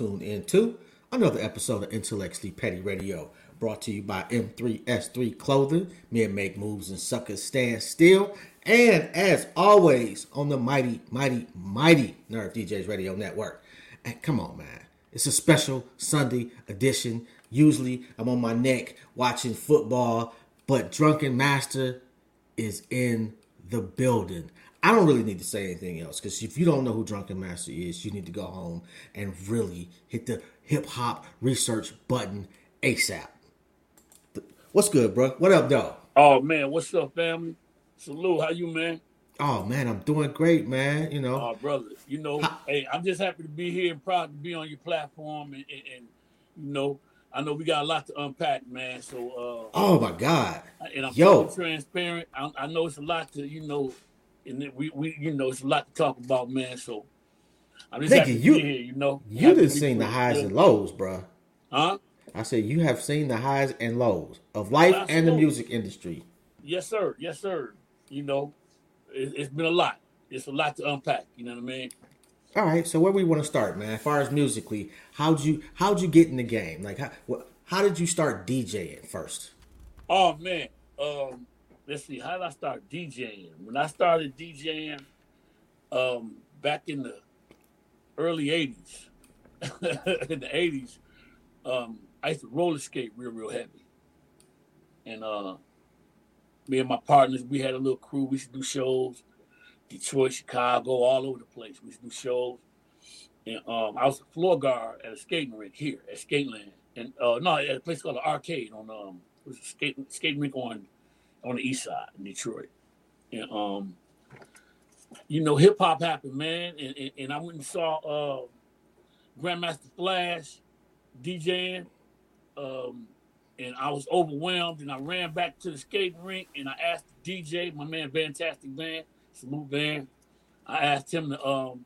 you in to another episode of Intellectually Petty Radio, brought to you by M3S3 Clothing. Men make moves and suckers stand still. And as always, on the mighty, mighty, mighty Nerve DJs Radio Network. And come on, man. It's a special Sunday edition. Usually I'm on my neck watching football, but Drunken Master is in the building. I don't really need to say anything else because if you don't know who Drunken Master is, you need to go home and really hit the hip hop research button ASAP. What's good, bro? What up, dog? Oh man, what's up, family? Salute, how you, man? Oh man, I'm doing great, man. You know, Oh, brother, you know, How- hey, I'm just happy to be here and proud to be on your platform, and, and, and you know, I know we got a lot to unpack, man. So, oh my God, uh, and I'm Yo. transparent. I, I know it's a lot to, you know, and we, we, you know, it's a lot to talk about, man. So, I'm just Nigga, you- be here. You know, you done seen the highs and lows, bro. huh? I said you have seen the highs and lows of life and the music industry. Yes, sir. Yes, sir. You know, it, it's been a lot. It's a lot to unpack. You know what I mean? All right, so where we want to start, man? As far as musically, how'd you how'd you get in the game? Like, how how did you start DJing first? Oh man, um, let's see. How did I start DJing? When I started DJing, um, back in the early '80s, in the '80s, um, I used to roller skate real, real heavy, and uh, me and my partners, we had a little crew. We used to do shows, Detroit, Chicago, all over the place. We used to do shows, and um, I was a floor guard at a skating rink here at Skateland, and uh, no, at a place called the Arcade on um, it was a skating skating rink on on the east side in Detroit, and um, you know, hip hop happened, man, and, and, and I went and saw uh, Grandmaster Flash DJing, um, and I was overwhelmed, and I ran back to the skating rink, and I asked the DJ, my man, Fantastic Van, salute Van, I asked him to um,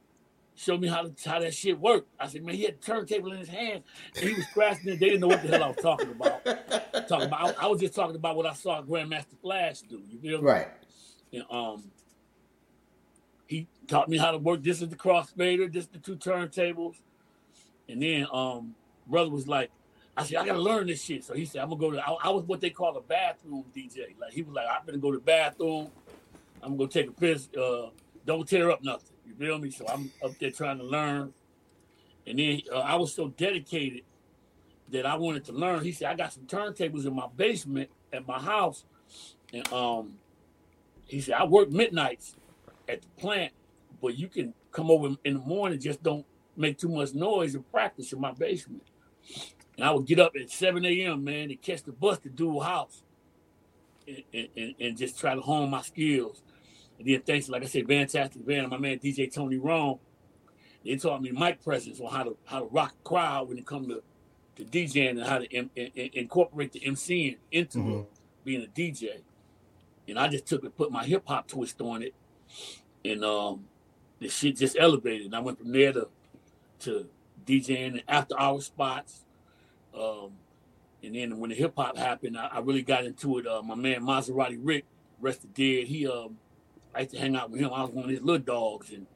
show me how to, how that shit worked. I said, man, he had a turntable in his hand, and he was scratching it. They didn't know what the hell I was talking about. Talking about, I, I was just talking about what I saw Grandmaster Flash do. You feel me? Right. And um, he taught me how to work. This is the crossfader. This is the two turntables. And then um, brother was like, I said, I gotta learn this shit. So he said, I'm gonna go to. I, I was what they call a bathroom DJ. Like he was like, I'm gonna go to the bathroom. I'm gonna take a piss. Uh, don't tear up nothing. You feel me? So I'm up there trying to learn. And then uh, I was so dedicated that I wanted to learn. He said, I got some turntables in my basement at my house, and um, he said, I work midnights at the plant, but you can come over in the morning, just don't make too much noise and practice in my basement. And I would get up at 7 a.m., man, to catch the bus to Dual House and, and, and, and just try to hone my skills. And then thanks, like I said, Fantastic Van and my man DJ Tony Rome, they taught me mic presence on how to how to rock a crowd when it comes to, to DJing and how to in, in- in- incorporate the MCing into it Mhm. being a DJ. And I just took it, put my hip hop twist on it, and um, the shit just elevated. And I went from there to to DJing after hour spots. Um, and then when the hip hop happened, I, I really got into it. Uh, my man Maserati Rick, rested dead. He um, I used to hang out with him. I was one of his little dogs, and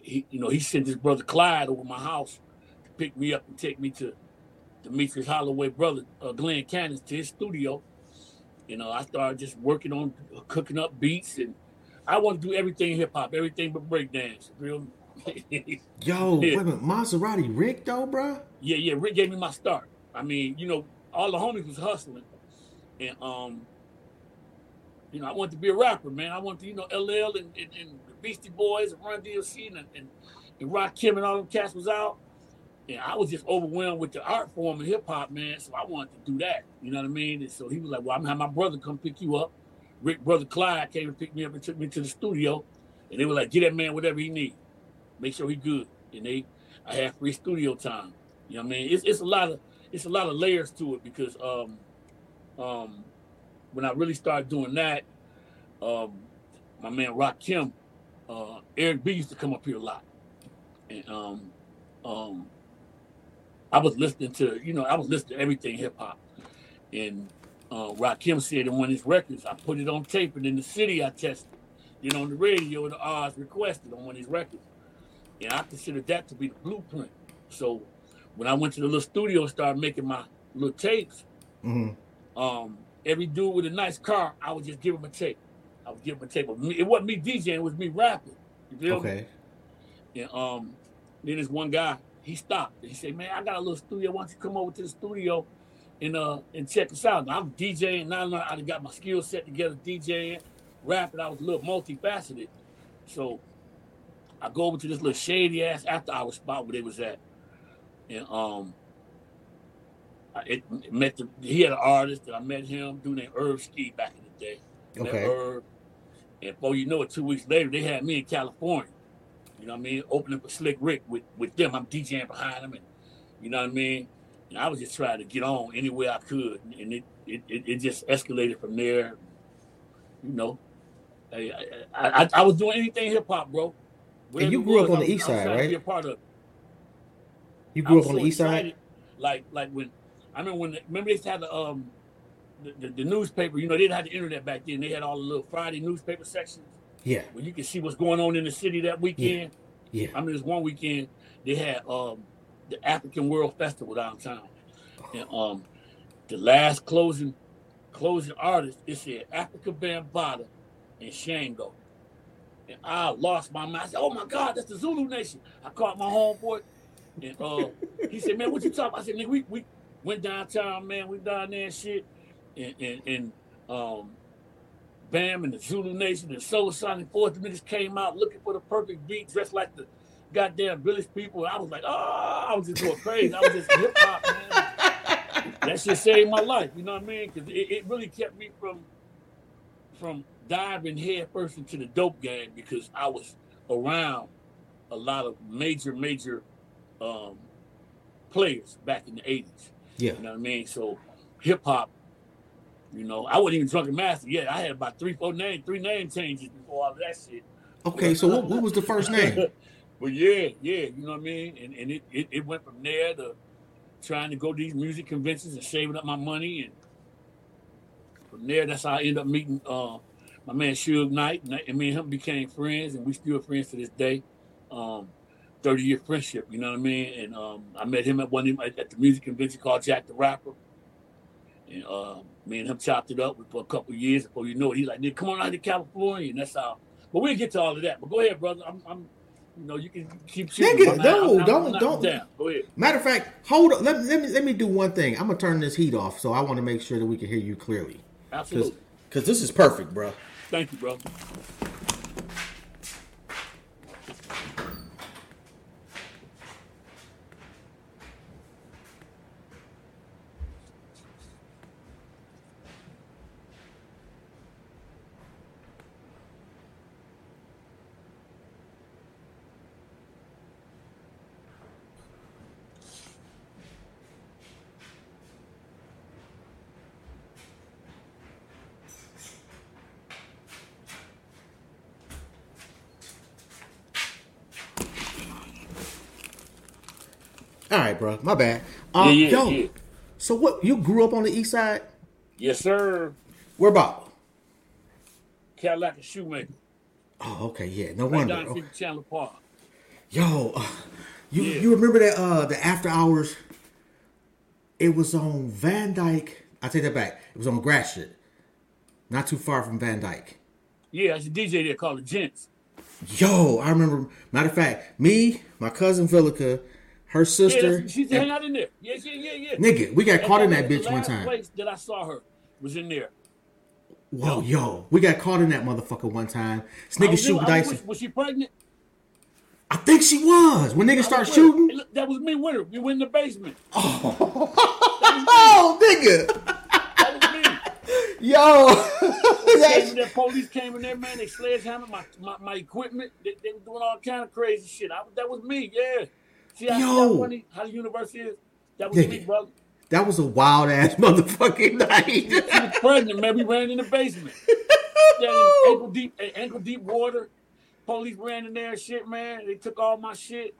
he, you know, he sent his brother Clyde over my house to pick me up and take me to Demetrius Holloway brother uh, Glenn Cannon to his studio. You know, I started just working on cooking up beats, and I want to do everything hip hop, everything but breakdance. Real. Yo, Yeah. wait a minute, Maserati Rick though, bro. yeah, yeah. Rick gave me my start. I mean, you know, all the homies was hustling, and um, you know, I wanted to be a rapper, man. I wanted to, you know, LL and, and, and the Beastie Boys and Run DMC and, and and Rakim and all them cats was out. And I was just overwhelmed with the art form of hip hop, man. So I wanted to do that. You know what I mean? And so he was like, Well, I'm gonna have my brother come pick you up. Rick brother Clyde came and picked me up and took me to the studio. And they were like, get that man whatever he need. Make sure he good. And they I had free studio time. You know what I mean? It's it's a lot of it's a lot of layers to it because um um when I really started doing that, um my man Rakim, uh Eric B used to come up here a lot. And um um I was listening to, you know, I was listening to everything hip hop. And uh, Kim said in one of his records, I put it on tape, and in the city I tested. Then on the radio, the Oz requested on one of his records. And I considered that to be the blueprint. So when I went to the little studio and started making my little tapes, Mm-hmm. um, every dude with a nice car, I would just give him a tape. I would give him a tape. Of me. It wasn't me DJing, it was me rapping. You feel me? Okay. And um, then there's one guy, he stopped. He said, Man, I got a little studio. Why don't you come over to the studio and uh and check us out? Now, I'm DJing, now I got my skill set together, DJing, rapping. I was a little multifaceted. So I go over to this little shady ass after hour spot where they was at. And um It, met the he had an artist that I met him, doing named Herb Ski back in the day. Okay. Herb. And before you know it, two weeks later, they had me in California. You know what I mean? Opening up for Slick Rick with, with them. I'm DJing behind them and you know what I mean? And I was just trying to get on any way I could. And it it, it, it just escalated from there. You know. I, I, I, I was doing anything hip hop, bro. Whatever you grew up on the east side, right? Be a part of. You grew up on the east side? Like like when I remember when remember they to the um the, the, the newspaper, you know, they didn't have the internet back then. They had all the little Friday newspaper sections Yeah. where you could see what's going on in the city that weekend. Yeah. I mean, this one weekend they had um the African World Festival downtown, and um the last closing closing artist it said Afrika Bambaataa and Shango, and I lost my mind. I said, "Oh my God, that's the Zulu Nation!" I called my homeboy, and uh he said, "Man, what you talking?" about? I said, "Nigga, we we went downtown, man. We down there and shit, and and, and um." Bam and the Zulu Nation and Soul Sonic the niggas came out looking for the perfect beat, dressed like the goddamn village people. I was like, oh, I was just going crazy. I was just hip hop, man. That shit saved my life, you know what I mean? Because it, it really kept me from from diving head first into the dope game because I was around a lot of major, major um, players back in the 80s. Yeah. You know what I mean? So hip hop, you know, I wasn't even drunken master yet. I had about three, four name, three name changes before all of that shit. Okay, so what, what was the first name? but yeah, yeah, you know what I mean? And and it, it, it went from there to trying to go to these music conventions and saving up my money and from there that's how I ended up meeting uh my man Suge Knight and, I- and me and him became friends and we still friends to this day. Um 30 year friendship, you know what I mean? And um I met him at one of at, the music convention called Jack the Rapper. And uh, me and him chopped it up for a couple years before you know it. He's like, nigga, come on out to California. And that's how but we'll get to all of that. But go ahead, brother. I'm, I'm you know, you can keep shooting. Nigga, no, not- don't- don't. Down. Go ahead. Matter of fact, hold up. Let, let me let me do one thing. I'm gonna turn this heat off, so I want to make sure that we can hear you clearly. Absolutely. Because this is perfect, bro. Thank you, bro. Bro. My bad. Um, Yeah, yeah, yo, yeah. so what? You grew up on the east side? Yes, sir. Where about? Cadillac and Shoemaker. Oh, okay, yeah. No Right wonder. down in Chandler Park. Yo, uh, you Yeah. you remember that uh the after hours? It was on Van Dyke. I take that back. It was on Gratiot, not too far from Van Dyke. Yeah, it's a DJ there called the Gents. Yo, I remember. Matter of fact, me, my cousin Villica, her sister, that's- she used to hang out in there. Yeah, yeah, yeah, yeah. nigga, we got And caught in the- that the bitch one time. place that I saw her was in there. Whoa, yo, we got caught in that motherfucker one time. This nigga shooting dice. Was, was she pregnant? I think she was. When niggas start was with her. shooting. That was me with her. We went in the basement. Oh, nigga, That was me. yo, came That's- in there, police came in there, man. They sledgehammered my, my, my equipment. They, they were doing all kind of crazy shit. I, that was me, yeah. See how, see how Yo. funny how the universe is? That was Nigga. me, brother. that was a wild ass motherfucking night. She was pregnant, man. We ran in the basement. Ankle deep, eh, ankle deep water. Police ran in there and shit, man. They took all my shit.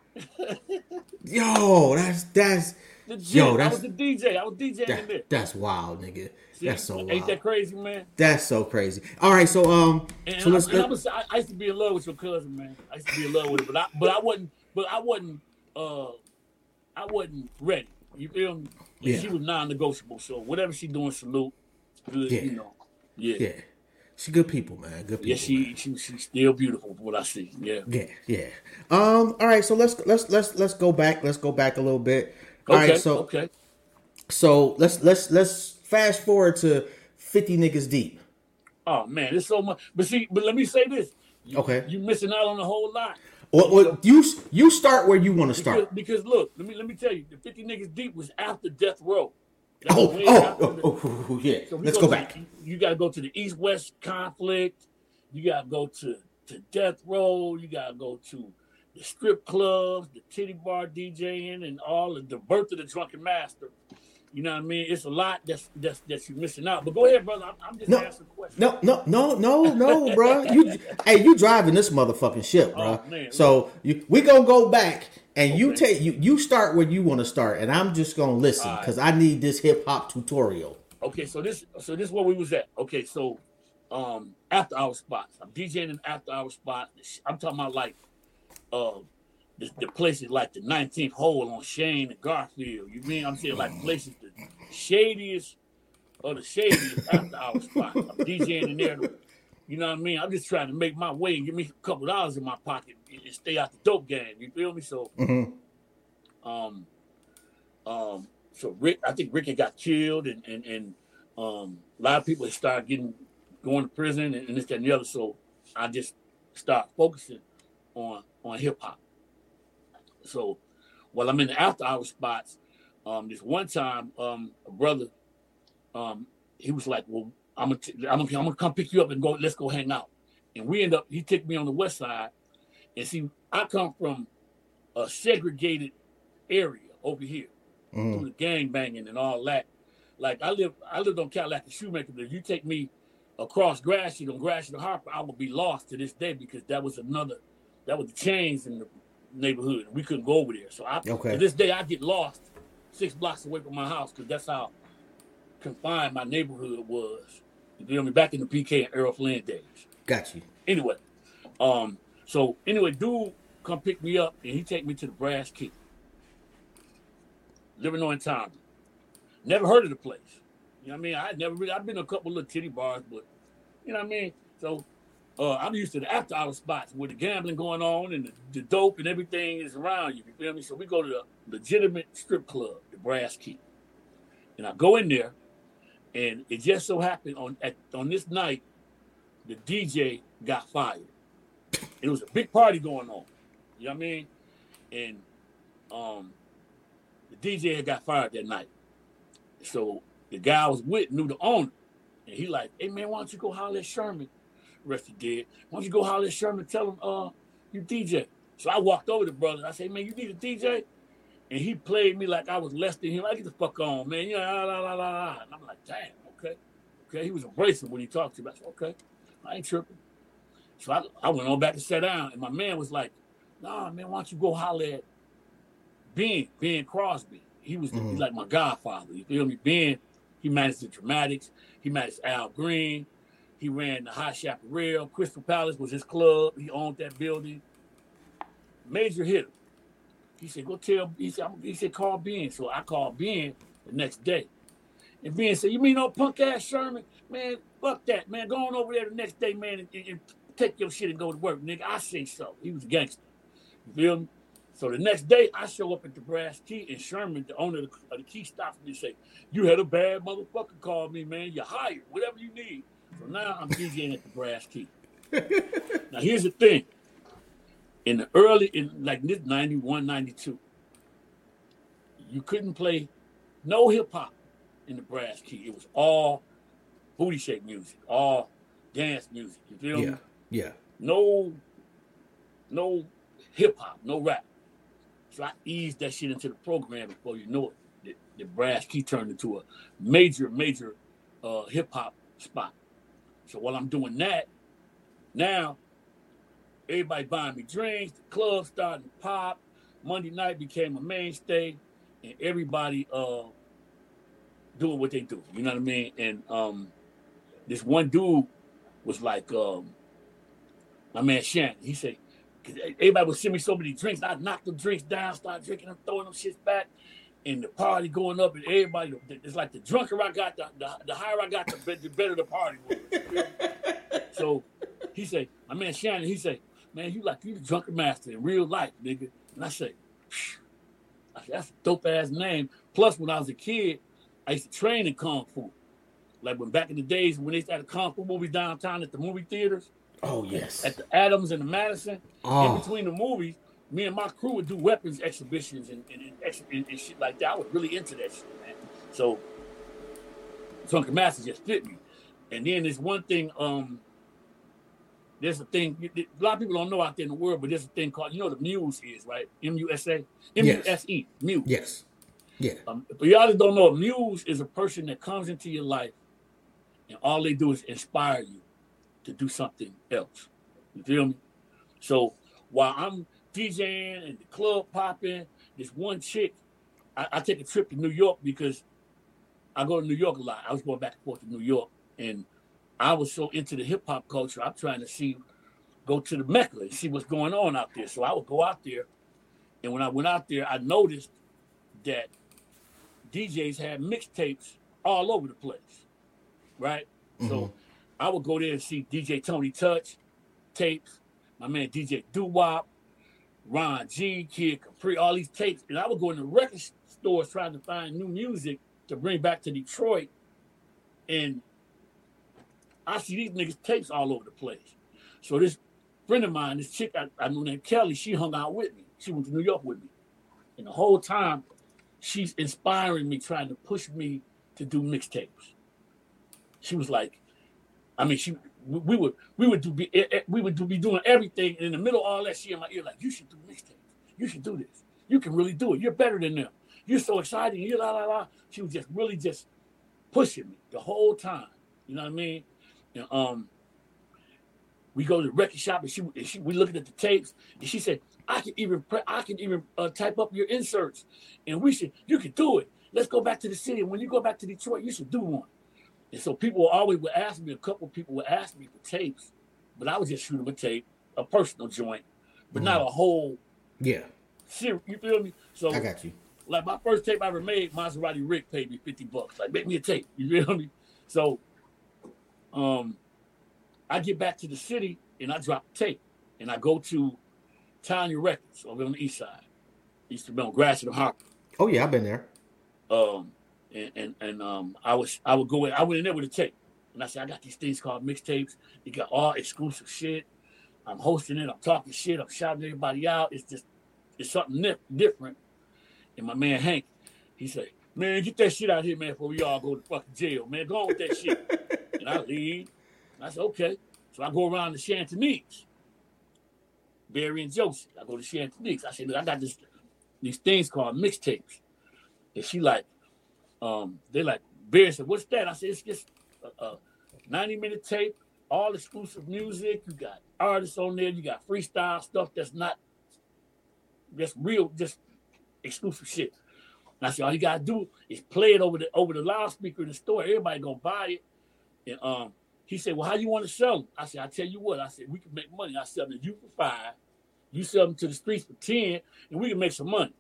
Yo, that's that's. Yo, I was the DJ. I was DJing in there. That's wild, nigga. See, That's so wild. Ain't wild. that crazy, man? That's so crazy. All right, so um, And, so let's. I, and I, was, I, I used to be in love with your cousin, man. I used to be in love with her, but I, but I wasn't, but I wasn't, uh, I wasn't ready. You feel me? Yeah. She was non-negotiable. So whatever she doing, salute. Good, Yeah. you know. Yeah. yeah, she good people, man. Good people. Yeah, she, she she's still beautiful. From what I see. Yeah. Yeah, yeah. Um. All right. So let's let's let's let's go back. Let's go back a little bit. All right. Okay. So okay. so let's let's let's fast forward to fifty niggas deep. Oh man, there's so much. But see, but let me say this. You, Okay. You missing out on a whole lot. What you you start where you want to start. because look, let me let me tell you, the 50 niggas deep was after Death Row. Oh oh, oh, the- oh, oh, yeah. So Let's go go back. the- you got to go to the East West conflict. You got to go to to Death Row. You got to go to the strip clubs, the titty bar DJing, and all of the birth of the drunken master. You know what I mean? It's a lot that's that's that you're missing out. But go ahead, brother. I'm, I'm just No. asking questions. No, no, no, no, no, bro. You, hey, you driving this motherfucking ship, bro. Oh, man. so you, we gonna go back and you take you you start where you want to start, and I'm just gonna listen All right. because I need this hip hop tutorial. Okay, so this so this is where we was at. Okay, so um after hour spots. I'm DJing in after hour spot. I'm talking about like uh the, the places like the 19th hole on Chene and Garfield. You mean I'm saying like places the shadiest or the shadiest after hour spot. I'm DJing in there. You know what I mean? I'm just trying to make my way and get me a couple dollars in my pocket and stay out the dope game. You feel me? So Mhm. um, um, so Rick, I think Ricky got killed, and and and um, a lot of people started getting going to prison, and, and this that, and the other. So I just start focusing on on hip hop. So while I'm in the after hour spots, um, this one time, um, a brother, um, he was like, "Well, I'm gonna, t- I'm gonna, I'm gonna come pick you up and go. Let's go hang out." And we end up. He took me on the west side, and see, I come from a segregated area over here Mhm. through the gang banging and all that. Like I live, I lived on Cadillac and Shoemaker. But if you take me across Gratiot on Gratiot to Harper, I would be lost to this day because that was another, that was the chains in the neighborhood. We couldn't go over there. So I, Okay. to this day, I get lost six blocks away from my house because that's how confined my neighborhood was. You feel me? Back in the PK and Errol Flynn days Got you. anyway, um, so anyway, dude come pick me up and he take me to the Brass Key. Living on town. Never heard of the place. You know what I mean? I never really I've been to a couple little titty bars, but you know what I mean? So uh, I'm used to the after hour spots where the gambling going on and the, the dope and everything is around you. You feel me? So we go to the legitimate strip club, the Brass Key. And I go in there, and it just so happened on at, on this night, the DJ got fired. It was a big party going on. You know what I mean? And um the DJ had got fired that night. So the guy I was with knew the owner. And he like, hey man, why don't you go holler at Sherman? Rest he dead. Why don't you go holler at Sherman, tell him uh you DJ. So I walked over to the brother. I said, man, you need a DJ? And he played me like I was less than him. I get the fuck on, man. You know, la, la, la, la. And I'm like, damn, okay. Okay. He was abrasive when he talked to me. I said, okay, I ain't tripping. So I, I went on back to sit down, and my man was like, nah, man, why don't you go holler at Ben, Ben Crosby. He was Mhm. he's like my godfather. You feel me? Ben, he managed the dramatics. He managed Al Green. He ran the High Chaparral. Crystal Palace was his club. He owned that building. Major hitter. He said, go tell, he said, he said, call Ben. So I called Ben the next day. And Ben said, you mean no punk ass Sherman? Man, fuck that, man. Go on over there the next day, man, and, and- take your shit and go to work, nigga. I say so. He was a gangster. You feel me? So the next day, I show up at the Brass Key, and Sherman, the owner of the, key, stops me and say, "You had a bad motherfucker call me, man. You're hired. Whatever you need." So now I'm DJing at the Brass Key. now here's the thing: in the early, in like this 91, 92, you couldn't play no hip hop in the Brass Key. It was all booty shake music, all dance music. You feel me? Yeah. Yeah. no no hip hop, no rap. So I eased that shit into the program before you know it. The, the brass key turned into a major, major uh, hip hop spot. So while I'm doing that, now everybody buying me drinks, the club starting to pop. Monday night became a mainstay. and everybody uh doing what they do. You know what I mean? And um this one dude was like um my man Shannon. He said, everybody would send me so many drinks. I'd knock the drinks down, start drinking them, throwing them shits back, and the party going up, and everybody, it's like the drunker I got, the, the, the higher I got, the, bet- the better the party was. so he said, my man Shannon, he said, man, you like, you the drunken master in real life, nigga. And I say, I said, that's a dope ass name. Plus, when I was a kid, I used to train in Kung Fu. Like when back in the days when they started Kung Fu movies downtown at the movie theaters, Oh yes. at the Adams and the Madison. Oh. In between the movies, me and my crew would do weapons exhibitions and, and, and, and, shit like that. I was really into that shit, man. So Drunken Master just fit me. And then there's one thing, um, there's a thing, a lot of people don't know out there in the world, but there's a thing called, you know the Muse is, right? M-U-S-A? M-U-S-E, Muse. Yes. Yeah. Um, but y'all that don't know, a muse is a person that comes into your life and all they do is inspire you to do something else. You feel me? So while I'm DJing and the club popping, this one chick, I, I take a trip to New York because I go to New York a lot. I was going back and forth to New York, and I was so into the hip hop culture. I'm trying to see, go to the Mecca and see what's going on out there. So I would go out there, and when I went out there, I noticed that DJs had mixtapes all over the place, right? So mm-hmm. I would go there and see DJ Tony Touch tapes, my man DJ Doo Wop, Ron G, Kid Capri, all these tapes, and I would go in the record stores trying to find new music to bring back to Detroit, and I see these niggas tapes all over the place. So this friend of mine, this chick I, I knew named Kelly, she hung out with me. She went to New York with me, and the whole time she's inspiring me, trying to push me to do mixtapes. She was like, I mean, she we would we would do be eh, eh, we would be doing everything, and in the middle of all that, shit in my ear like, you should do mixtapes. You should do this. You can really do it. You're better than them. You're so exciting. You la la la. She was just really just pushing me the whole time. You know what I mean? And, um, we go to the record shop and she, and she we looking at the tapes and she said, I can even pre- I can even uh, type up your inserts and we should you can do it. Let's go back to the city. When you go back to Detroit, you should do one. And so people always would ask me, a couple of people would ask me for tapes, but I would just shoot them a tape, a personal joint, but not a whole Yeah. series. You feel me? So I got you. like my first tape I ever made, Maserati Rick paid me 50 bucks. Like, make me a tape. You feel me? So um I get back to the city and I drop the tape. And I go to Tanya Records over on the east side. Used to be on Gratiot and Harper. Oh yeah, I've been there. Um and, and and um I was I would go in, I went in there with a tape. And I said, I got these things called mixtapes. You got all exclusive shit. I'm hosting it, I'm talking shit, I'm shouting everybody out. It's just it's something nif- different. And my man Hank, he said, Man, get that shit out here, man, before we all go to fucking jail, man. Go on with that shit. and I leave. I said, okay. So I go around to Chantonese. Barry and Joseph. I go to Chantonese. I said, look, I got this these things called mixtapes. And she like, um, they like, Barry said, what's that? I said, it's just a, a 90 minute tape, all exclusive music. You got artists on there, you got freestyle stuff that's not just real, just exclusive shit. And I said, all you gotta do is play it over the over the loudspeaker in the store. Everybody gonna buy it. And um, he said, Well, how you want to sell them? I said, I tell you what, I said, we can make money. I sell them to you for five, you sell them to the streets for 10, and we can make some money.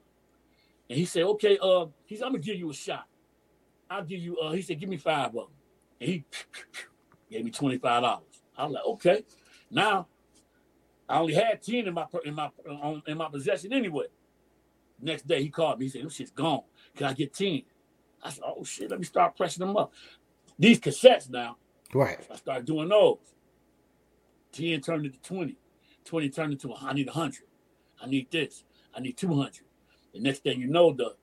And he said, Okay, uh, he said, I'm gonna give you a shot. I'll give you uh he said, give me five of them. And he gave me $25. I was like, okay. Now I only had 10 in my in my in my possession anyway. Next day he called me. He said, This shit's gone. Can I get 10? I said, Oh shit, let me start pressing them up. These cassettes now, Right. I started doing those. 10 turned into 20. 20 turned into I need 100. I need this. I need 200. The next thing you know, the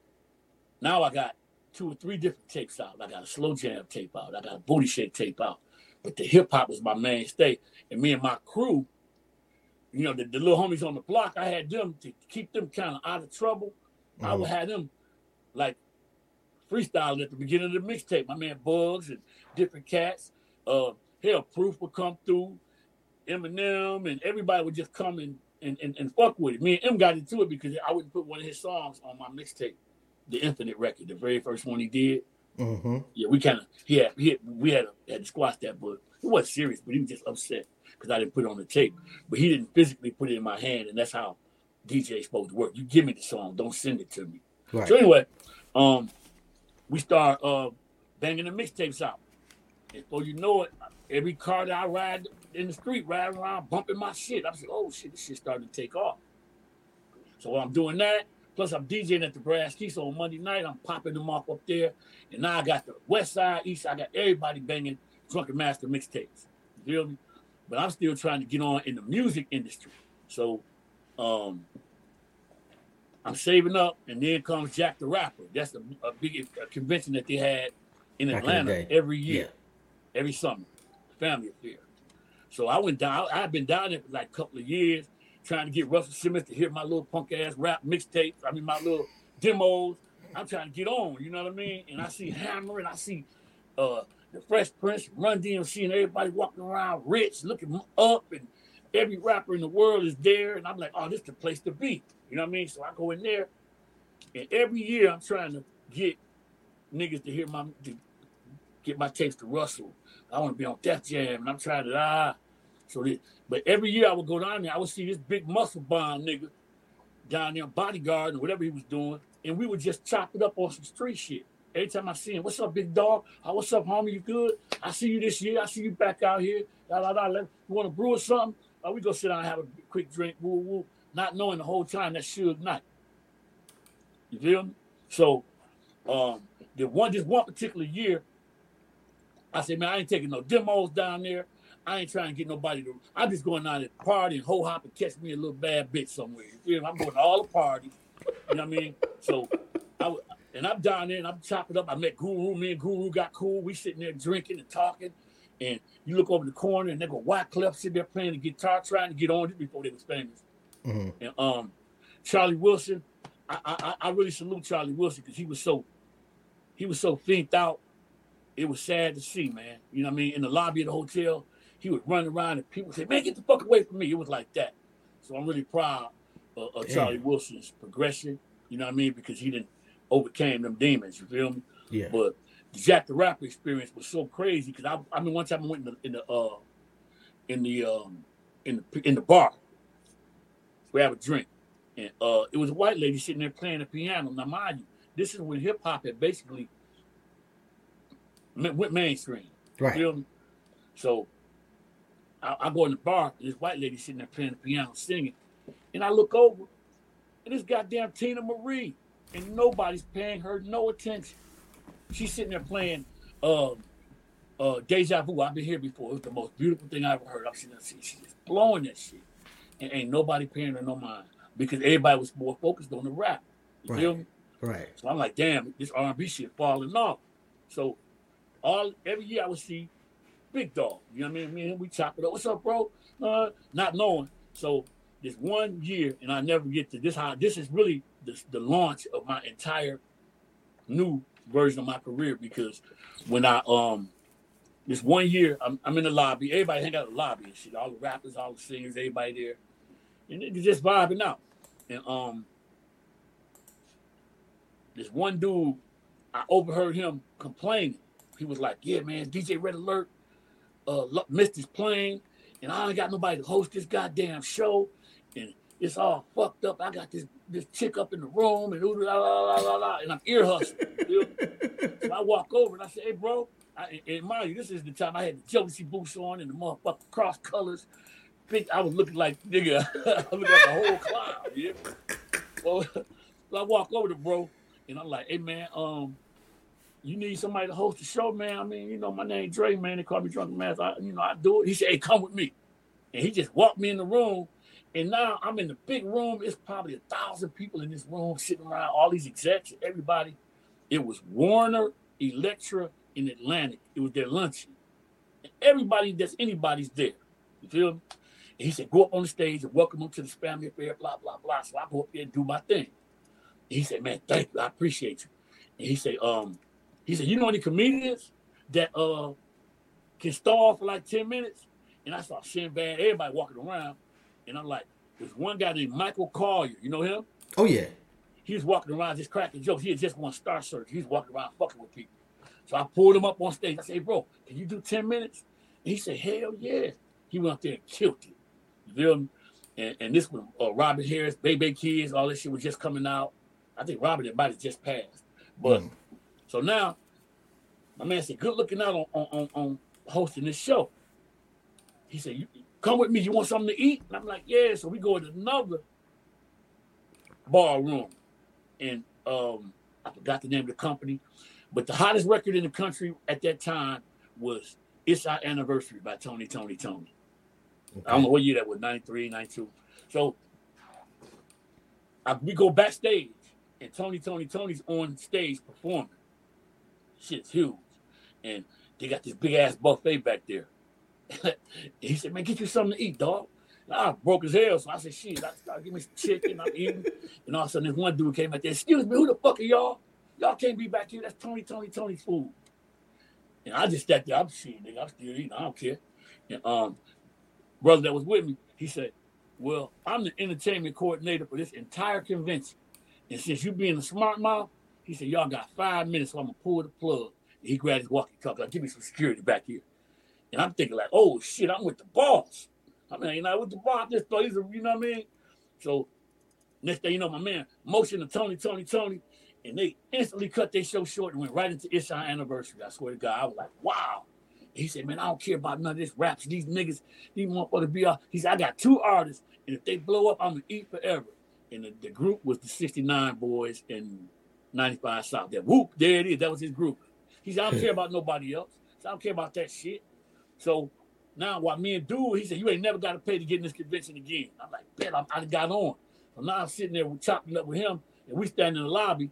now I got two or three different tapes out. I got a slow jam tape out. I got a booty shake tape out. But the hip hop was my mainstay. And me and my crew, you know, the, the little homies on the block, I had them to keep them kind of out of trouble. I would have them like freestyling at the beginning of the mixtape. My man Bugs and different cats. Uh, hell, Proof would come through, Eminem, and everybody would just come and, and, and, and fuck with it. Me and M got into it because I wouldn't put one of his songs on my mixtape. The Infinite record, the very first one he did. Mm-hmm. Yeah, we kind of he had, he had we had had to squash that, but it wasn't serious. But he was just upset because I didn't put it on the tape. But he didn't physically put it in my hand, and that's how DJ supposed to work. You give me the song, don't send it to me. Right. So anyway, um, we start uh banging the mixtapes out. And before you know it, every car that I ride in the street, riding around, bumping my shit. I'm like, oh shit, this shit starting to take off. So while I'm doing that, plus I'm DJing at the Brass Key, so on Monday night I'm popping them off up there. And now I got the West Side, East Side, I got everybody banging Drunken Master mixtapes. You feel me? But I'm still trying to get on in the music industry. So um I'm saving up, and then comes Jack the Rapper. That's a, a big a convention that they had in Back Atlanta day. every year, Yeah. every summer, family affair. So I went down. I've been down there for like a couple of years, trying to get Russell Simmons to hear my little punk ass rap mixtapes. I mean, my little demos. I'm trying to get on. You know what I mean? And I see Hammer, and I see uh, the Fresh Prince, Run DMC, and everybody walking around rich, looking up, and every rapper in the world is there. And I'm like, oh, this is the place to be. You know what I mean? So I go in there, and every year I'm trying to get niggas to hear my to get my tapes to Russell. I want to be on Def Jam, and I'm trying to ah. So, this, but every year I would go down there, I would see this big muscle bomb nigga down there, bodyguard and whatever he was doing, and we would just chop it up on some street shit. Every time I see him, what's up, big dog? Oh, what's up, homie? You good? I see you this year. I see you back out here. Da. You want to brew or something? Uh, we go sit down and have a quick drink. Woo, woo. Not knowing the whole time that Suge not. You feel me? So, um, the one this one particular year, I said, man, I ain't taking no demos down there. I ain't trying to get nobody to. I'm just going out to party and ho hop and catch me a little bad bitch somewhere. You feel me? I'm going to all the parties. You know what I mean? So, I and I'm down there and I'm chopping up. I met Guru. Me and Guru got cool. We sitting there drinking and talking. And you look over the corner and they go Wyclef sitting there playing the guitar, trying to get on it before they was famous. Mhm. And um, Charlie Wilson, I I, I- really salute Charlie Wilson because he was so he was so finked out. It was sad to see, man. You know what I mean? In the lobby of the hotel, he would run around and people say, "Man, get the fuck away from me!" It was like that. So I'm really proud of, of Charlie Wilson's progression. You know what I mean? Because he didn't overcame them demons. You feel me? Yeah. But the Jack the Rapper experience was so crazy because I, I mean, one time I went in the in the uh, in the um, in the in the bar. We have a drink, and uh, it was a white lady sitting there playing the piano. Now, mind you, this is when hip hop had basically went mainstream. Right. Feel me? So I, I go in the bar, and this white lady sitting there playing the piano, singing, and I look over, and this goddamn Teena Marie, and nobody's paying her no attention. She's sitting there playing uh, uh, Deja Vu. I've been here before. It was the most beautiful thing I ever heard. I'm sitting there, she- she's just blowing that shit, and ain't nobody paying her no mind because everybody was more focused on the rap. You feel Right. me? Right. So I'm like, damn, this R&B shit falling off. So all every year I would see Big Dog. You know what I mean? Me and him, we chop it up. What's up, bro? Uh, not knowing. So this one year, and I never get to this. How this is really the, the launch of my entire new version of my career because when I um this one year I'm, I'm in the lobby, everybody hang out in the lobby and shit, all the rappers, all the singers, everybody there, and they just vibing out. And um this one dude, I overheard him complaining. He was like, "Yeah, man, DJ Red Alert uh, missed his plane, and I ain't got nobody to host this goddamn show, and it's all fucked up. I got this this chick up in the room, and ooh, la la la la la, and I'm ear hustling. you me? so I walk over and I say, "Hey, bro." I, and mind you, this is the time I had the jealousy boots on and the motherfucking cross colors. Big, I was looking like nigga, I looked like a whole cloud. Yeah. So, so I walk over to bro, and I'm like, "Hey man, um, you need somebody to host the show, man. I mean, you know, my name Dre, man. They call me Drunken Math. I, you know, I do it." He said, "Hey, come with me," and he just walked me in the room. And now I'm in the big room. It's probably a thousand people in this room sitting around, all these execs, everybody. It was Warner, Elektra, and Atlantic. It was their luncheon. And everybody that's anybody's there. You feel me? And he said, go up on the stage and welcome them to the family affair, blah, blah, blah. So I go up there and do my thing. And he said, man, thank you. I appreciate you. And he said, um, he said, you know any comedians that uh can stall for like 10 minutes? And I saw Sinbad, everybody walking around. And I'm like, there's one guy named Michael Colyar. You know him? Oh yeah. he was walking around just cracking jokes. He had just won Star Search. He was walking around fucking with people. So I pulled him up on stage. I said, bro, can you do 10 minutes? And he said, hell yeah. He went up there and killed it. You feel me? And, and this was uh, Robin Harris, Bebe's Kids, all this shit was just coming out. I think Robert it might have just passed. But Mm. So now, my man said, good looking out on, on, on, on hosting this show. He said, you come with me. You want something to eat? And I'm like, yeah. So we go to another bar room. And um, I forgot the name of the company. But the hottest record in the country at that time was It's Our Anniversary by Tony, Toni, Toné. I don't know what year that was, 93, 92. So I, we go backstage, and Tony, Toni, Toné's on stage performing. Shit's huge. And they got this big ass buffet back there. he said, Man, get you something to eat, dog. And I broke his hell, so I said, Shit, I started give me some chicken. I'm eating. And all of a sudden, this one dude came out there, Excuse me, who the fuck are y'all? Y'all can't be back here. That's Tony, Toni, Toné's food. And I just sat there. I'm shit, nigga. I'm still eating. I don't care. And um, brother that was with me, he said, Well, I'm the entertainment coordinator for this entire convention. And since you being a smart mouth, he said, Y'all got five minutes, so I'm gonna pull the plug. And he grabbed his walkie-talkie, like, give me some security back here. And I'm thinking, like, oh shit, I'm with the boss. I mean, you know, with the boss, this thought he's a, you know what I mean? So next thing you know, my man motioned to Tony, Toni, Toné, and they instantly cut their show short and went right into It's Our Anniversary. I swear to God, I was like, wow. He said, man, I don't care about none of this raps. These niggas, these motherfuckers be out. He said, I got two artists, and if they blow up, I'm gonna eat forever. And the, the group was the 69 Boyz and 95 South. There, whoop, there it is. That was his group. He said, I don't care about nobody else. So I don't care about that shit. So now what me and dude, he said, you ain't never got to pay to get in this convention again. I'm like, bet I, I got on. So now I'm sitting there chopping up with him, and we stand in the lobby,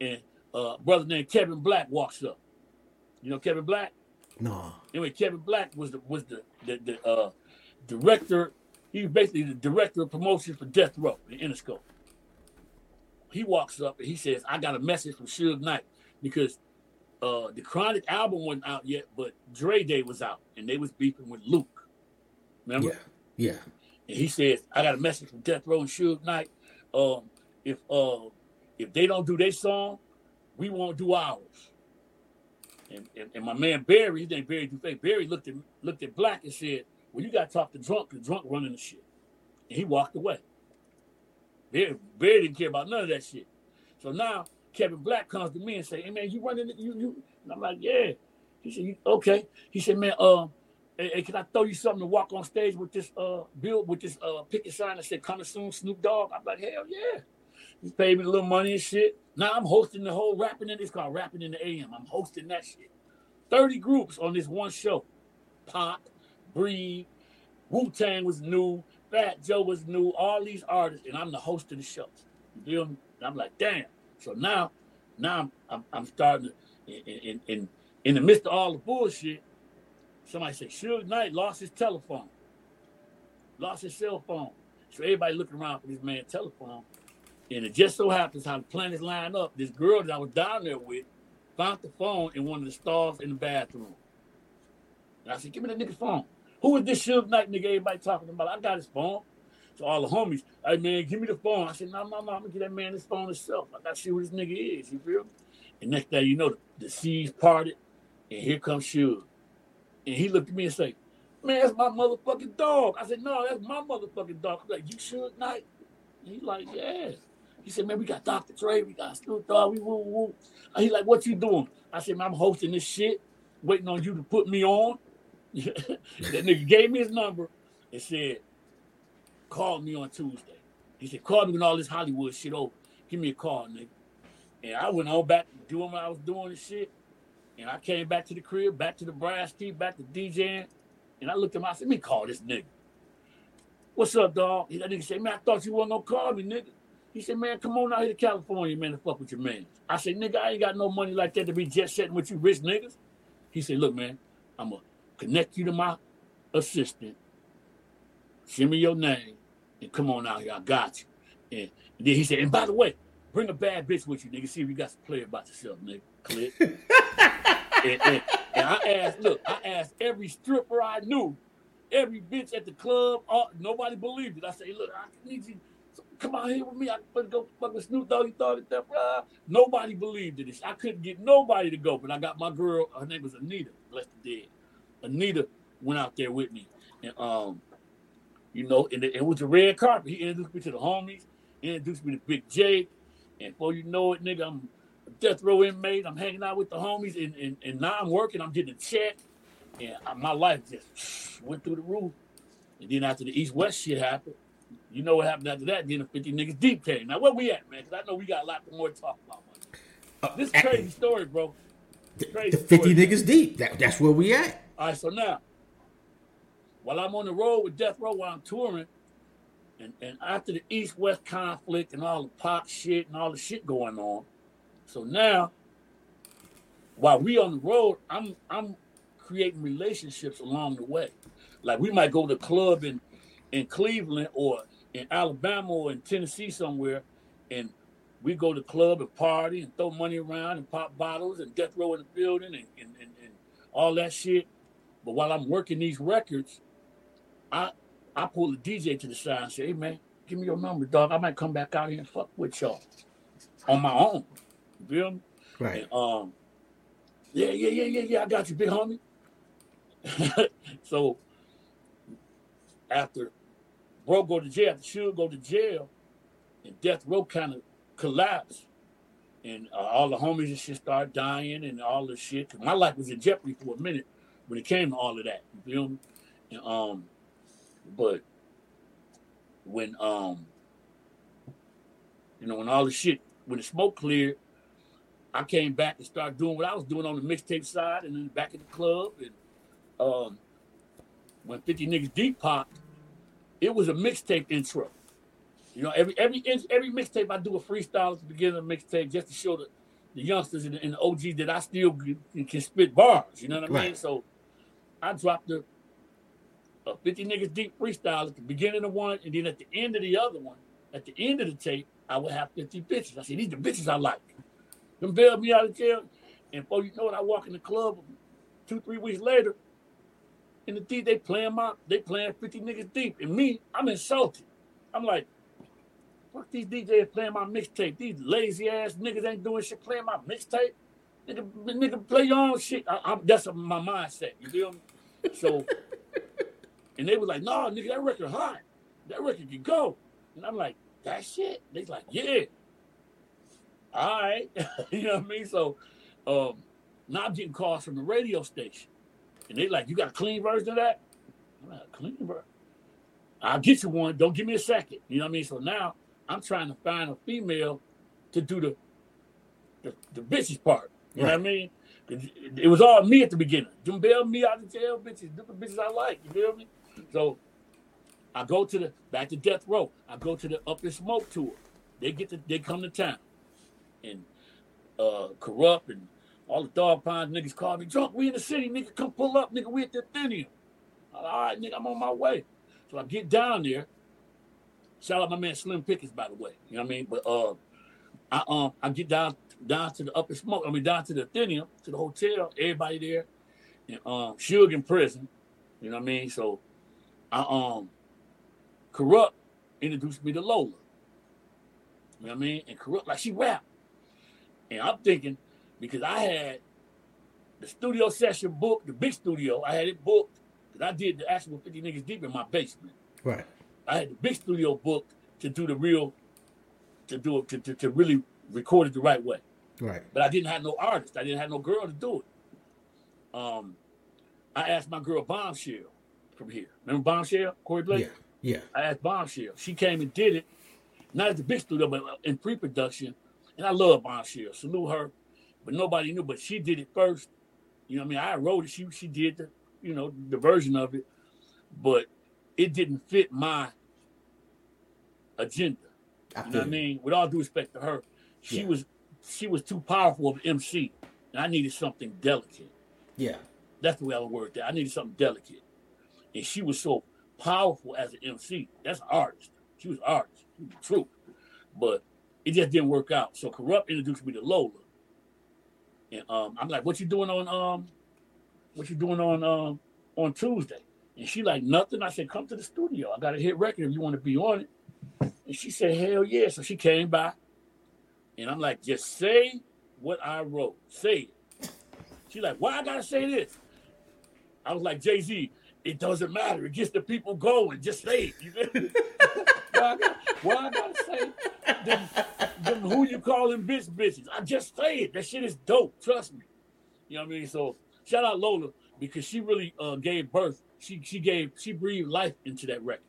and uh, brother named Kevin Black walks up. You know Kevin Black? No. Anyway, Kevin Black was the was the the, the uh, director. He was basically the director of promotion for Death Row in Interscope. He walks up and he says, "I got a message from Suge Knight because uh, the Chronic album wasn't out yet, but Dre Day was out, and they was beefing with Luke. Remember? Yeah. Yeah. And he says, I got a message from Death Row and Suge Knight. Um, if uh, if they don't do their song, we won't do ours. And, and, and my man Barry, his name Barry Dufay, Barry looked at looked at Black and said, Well, you gotta talk to drunk, because drunk running the shit. And he walked away. Barry didn't care about none of that shit. So now Kevin Black comes to me and say, Hey man, you running you you and I'm like, Yeah. He said, okay. He said, Man, um, Hey, hey, can I throw you something to walk on stage with this uh bill with this uh picket sign that said coming soon, Snoop Dogg? I'm like, hell yeah. He paid me a little money and shit. Now I'm hosting the whole rapping in it's called Rapping in the AM. I'm hosting that shit. 30 groups on this one show. Pop, Breed, Wu-Tang was new, Fat Joe was new, all these artists, and I'm the host of the show. You I'm like, damn. So now, now I'm I'm, I'm starting to in, in in the midst of all the bullshit. Somebody said Suge Knight lost his telephone, lost his cell phone. So everybody looking around for this man's telephone. And it just so happens how the planets line up. This girl that I was down there with found the phone in one of the stalls in the bathroom. And I said, give me the nigga phone. Who is this Suge Knight nigga everybody talking about? I got his phone. So all the homies, hey man, give me the phone. I said, no, no, no, I'm gonna get that man his phone himself. I gotta see who this nigga is, you feel me? And next thing you know, the, seas parted, and here comes Suge. And he looked at me and said, Man, that's my motherfucking dog. I said, No, that's my motherfucking dog. I'm like, You Suge Knight? And he like, Yeah. He said, Man, we got Dr. Dre, we got Snoop Dogg, we woo woo. He like, What you doing? I said, Man, I'm hosting this shit, waiting on you to put me on. that nigga gave me his number and said, Call me on Tuesday. He said, Call me when all this Hollywood shit over. Give me a call, nigga. And I went on back doing what I was doing and shit. And I came back to the crib, back to the brass key, back to DJing. And I looked at him, I said, let me call this nigga. What's up, dog? He- That nigga said, man, I thought you wasn't gonna call me, nigga. He said, man, come on out here to California, man, to fuck with your man. I said, nigga, I ain't got no money like that to be jet setting with you rich niggas. He said, look, man, I'm gonna connect you to my assistant. Send me your name and come on out here. I got you. And then he said, and by the way, bring a bad bitch with you, nigga. See if you got some play about yourself, nigga. Click. and, and, and I asked, look, I asked every stripper I knew, every bitch at the club, all, nobody believed it. I said, look, I need you. come out here with me. I could go fuck with Snoop Dogg. He thought it that. Blah. Nobody believed in this. I couldn't get nobody to go, but I got my girl. Her name was Anita. Bless the dead. Anita went out there with me, and um, you know, and it, was the red carpet. He introduced me to the homies. Introduced me to Big J, and before you know it, nigga, I'm a death row inmate. I'm hanging out with the homies, and and, and now I'm working. I'm getting a check, and my life just went through the roof. And then after the East West shit happened, you know what happened after that? Then the 50 niggas deep came. Now where we at, man? Because I know we got a lot more to talk about. Uh, This is crazy story, bro. The, Crazy the 50 story. niggas deep. That, that's where we at. All right, so now, while I'm on the road with Death Row, while I'm touring, and, and after the East West conflict and all the pop shit and all the shit going on, so now, while we on the road, I'm I'm creating relationships along the way. Like we might go to a club in in Cleveland or in Alabama or in Tennessee somewhere, and we go to club and party and throw money around and pop bottles and death row in the building and, and, and, and all that shit. But while I'm working these records, I I pull the DJ to the side and say, hey man, give me your number, dog. I might come back out here and fuck with y'all on my own. You feel me? Right. And, um, yeah, yeah, yeah, yeah, yeah. I got you, big homie. so after bro go to jail, after Suge go to jail, and Death Row kind of collapsed, and uh, all the homies and shit started dying and all this shit. 'Cause my life was in jeopardy for a minute when it came to all of that. You feel me? And, um, but when um, you know, when all the shit, when the smoke cleared, I came back and started doing what I was doing on the mixtape side and then back at the club. And um, when 50 Niggas Deep popped, it was a mixtape intro. You know, every every every mixtape I do a freestyle at the beginning of the mixtape just to show the, the youngsters and the, and the OGs that I still can, can spit bars. You know what I mean? Right. So I dropped the a 50 Niggas Deep freestyle at the beginning of one, and then at the end of the other one, at the end of the tape, I would have 50 bitches. I said, these the bitches I like. Them bailed me out of jail. And before you know it, I walk in the club two, three weeks later, and the D they playing my they playing 50 niggas deep. And me, I'm insulted. I'm like, fuck these DJs playing my mixtape. These lazy ass niggas ain't doing shit playing my mixtape. Nigga, nigga play your own shit. I, I'm, that's my mindset. You feel me? So, and they was like, no, nigga, that record hot. That record can go. And I'm like, that shit? They's like, yeah. All right. you know what I mean? So um, now I'm getting calls from the radio station. And they like, you got a clean version of that? I'm like, clean version. I'll get you one. Don't give me a second. You know what I mean? So now I'm trying to find a female to do the the, the bitches part. You know what I mean? It was all me at the beginning. Them bail me out of jail, bitches. The bitches I like. You feel me? So I go to the back to death row. I go to the Up in Smoke tour. They get to they come to town, and uh Kurupt and all the Dogg Pound niggas call me drunk. We in the city, nigga. Come pull up, nigga. We at the Atheneum. All right, nigga. I'm on my way. So I get down there. Shout out my man Slim Pickens, by the way. You know what I mean? But uh, I um I get down down to the upper smoke. I mean down to the Atheneum, to the hotel. Everybody there, and um Suge in prison. You know what I mean? So I um Kurupt introduced me to Lola. You know what I mean? And Kurupt like she rap. And I'm thinking because I had the studio session booked, the big studio, I had it booked because I did the actual 50 niggas deep in my basement. Right. I had the big studio booked to do the real, to do it, to, to, to really record it the right way. Right. But I didn't have no artist. I didn't have no girl to do it. Um, I asked my girl Bombshell from here. Remember Bombshell, Corey Blake? Yeah. Yeah. I asked Bombshell. She came and did it, not at the big studio, but in pre-production. And I love Bombshell. Salute her. But nobody knew. But she did it first. You know what I mean? I wrote it. She she did the, you know, the version of it. But it didn't fit my agenda. I You know what I mean? With all due respect to her, she Yeah. was she was too powerful of an MC. And I needed something delicate. Yeah. That's the way I would word that. I needed something delicate. And she was so powerful as an MC. That's an artist. She was an artist. She was truth. But it just didn't work out. So Kurupt introduced me to Lola. And um, I'm like, what you doing on um what you doing on um on Tuesday? And she like nothing. I said, come to the studio. I got a hit record if you want to be on it. And she said, hell yeah. So she came by. And I'm like, just say what I wrote. Say it. She like, why I gotta say this? I was like, Jay-Z, it doesn't matter. It gets the people going. Just say it. You why, I gotta, why I gotta say them, them who you calling bitch bitches? I just say it. That shit is dope. Trust me. You know what I mean? So shout out Lola because she really uh, gave birth. She she gave she breathed life into that record.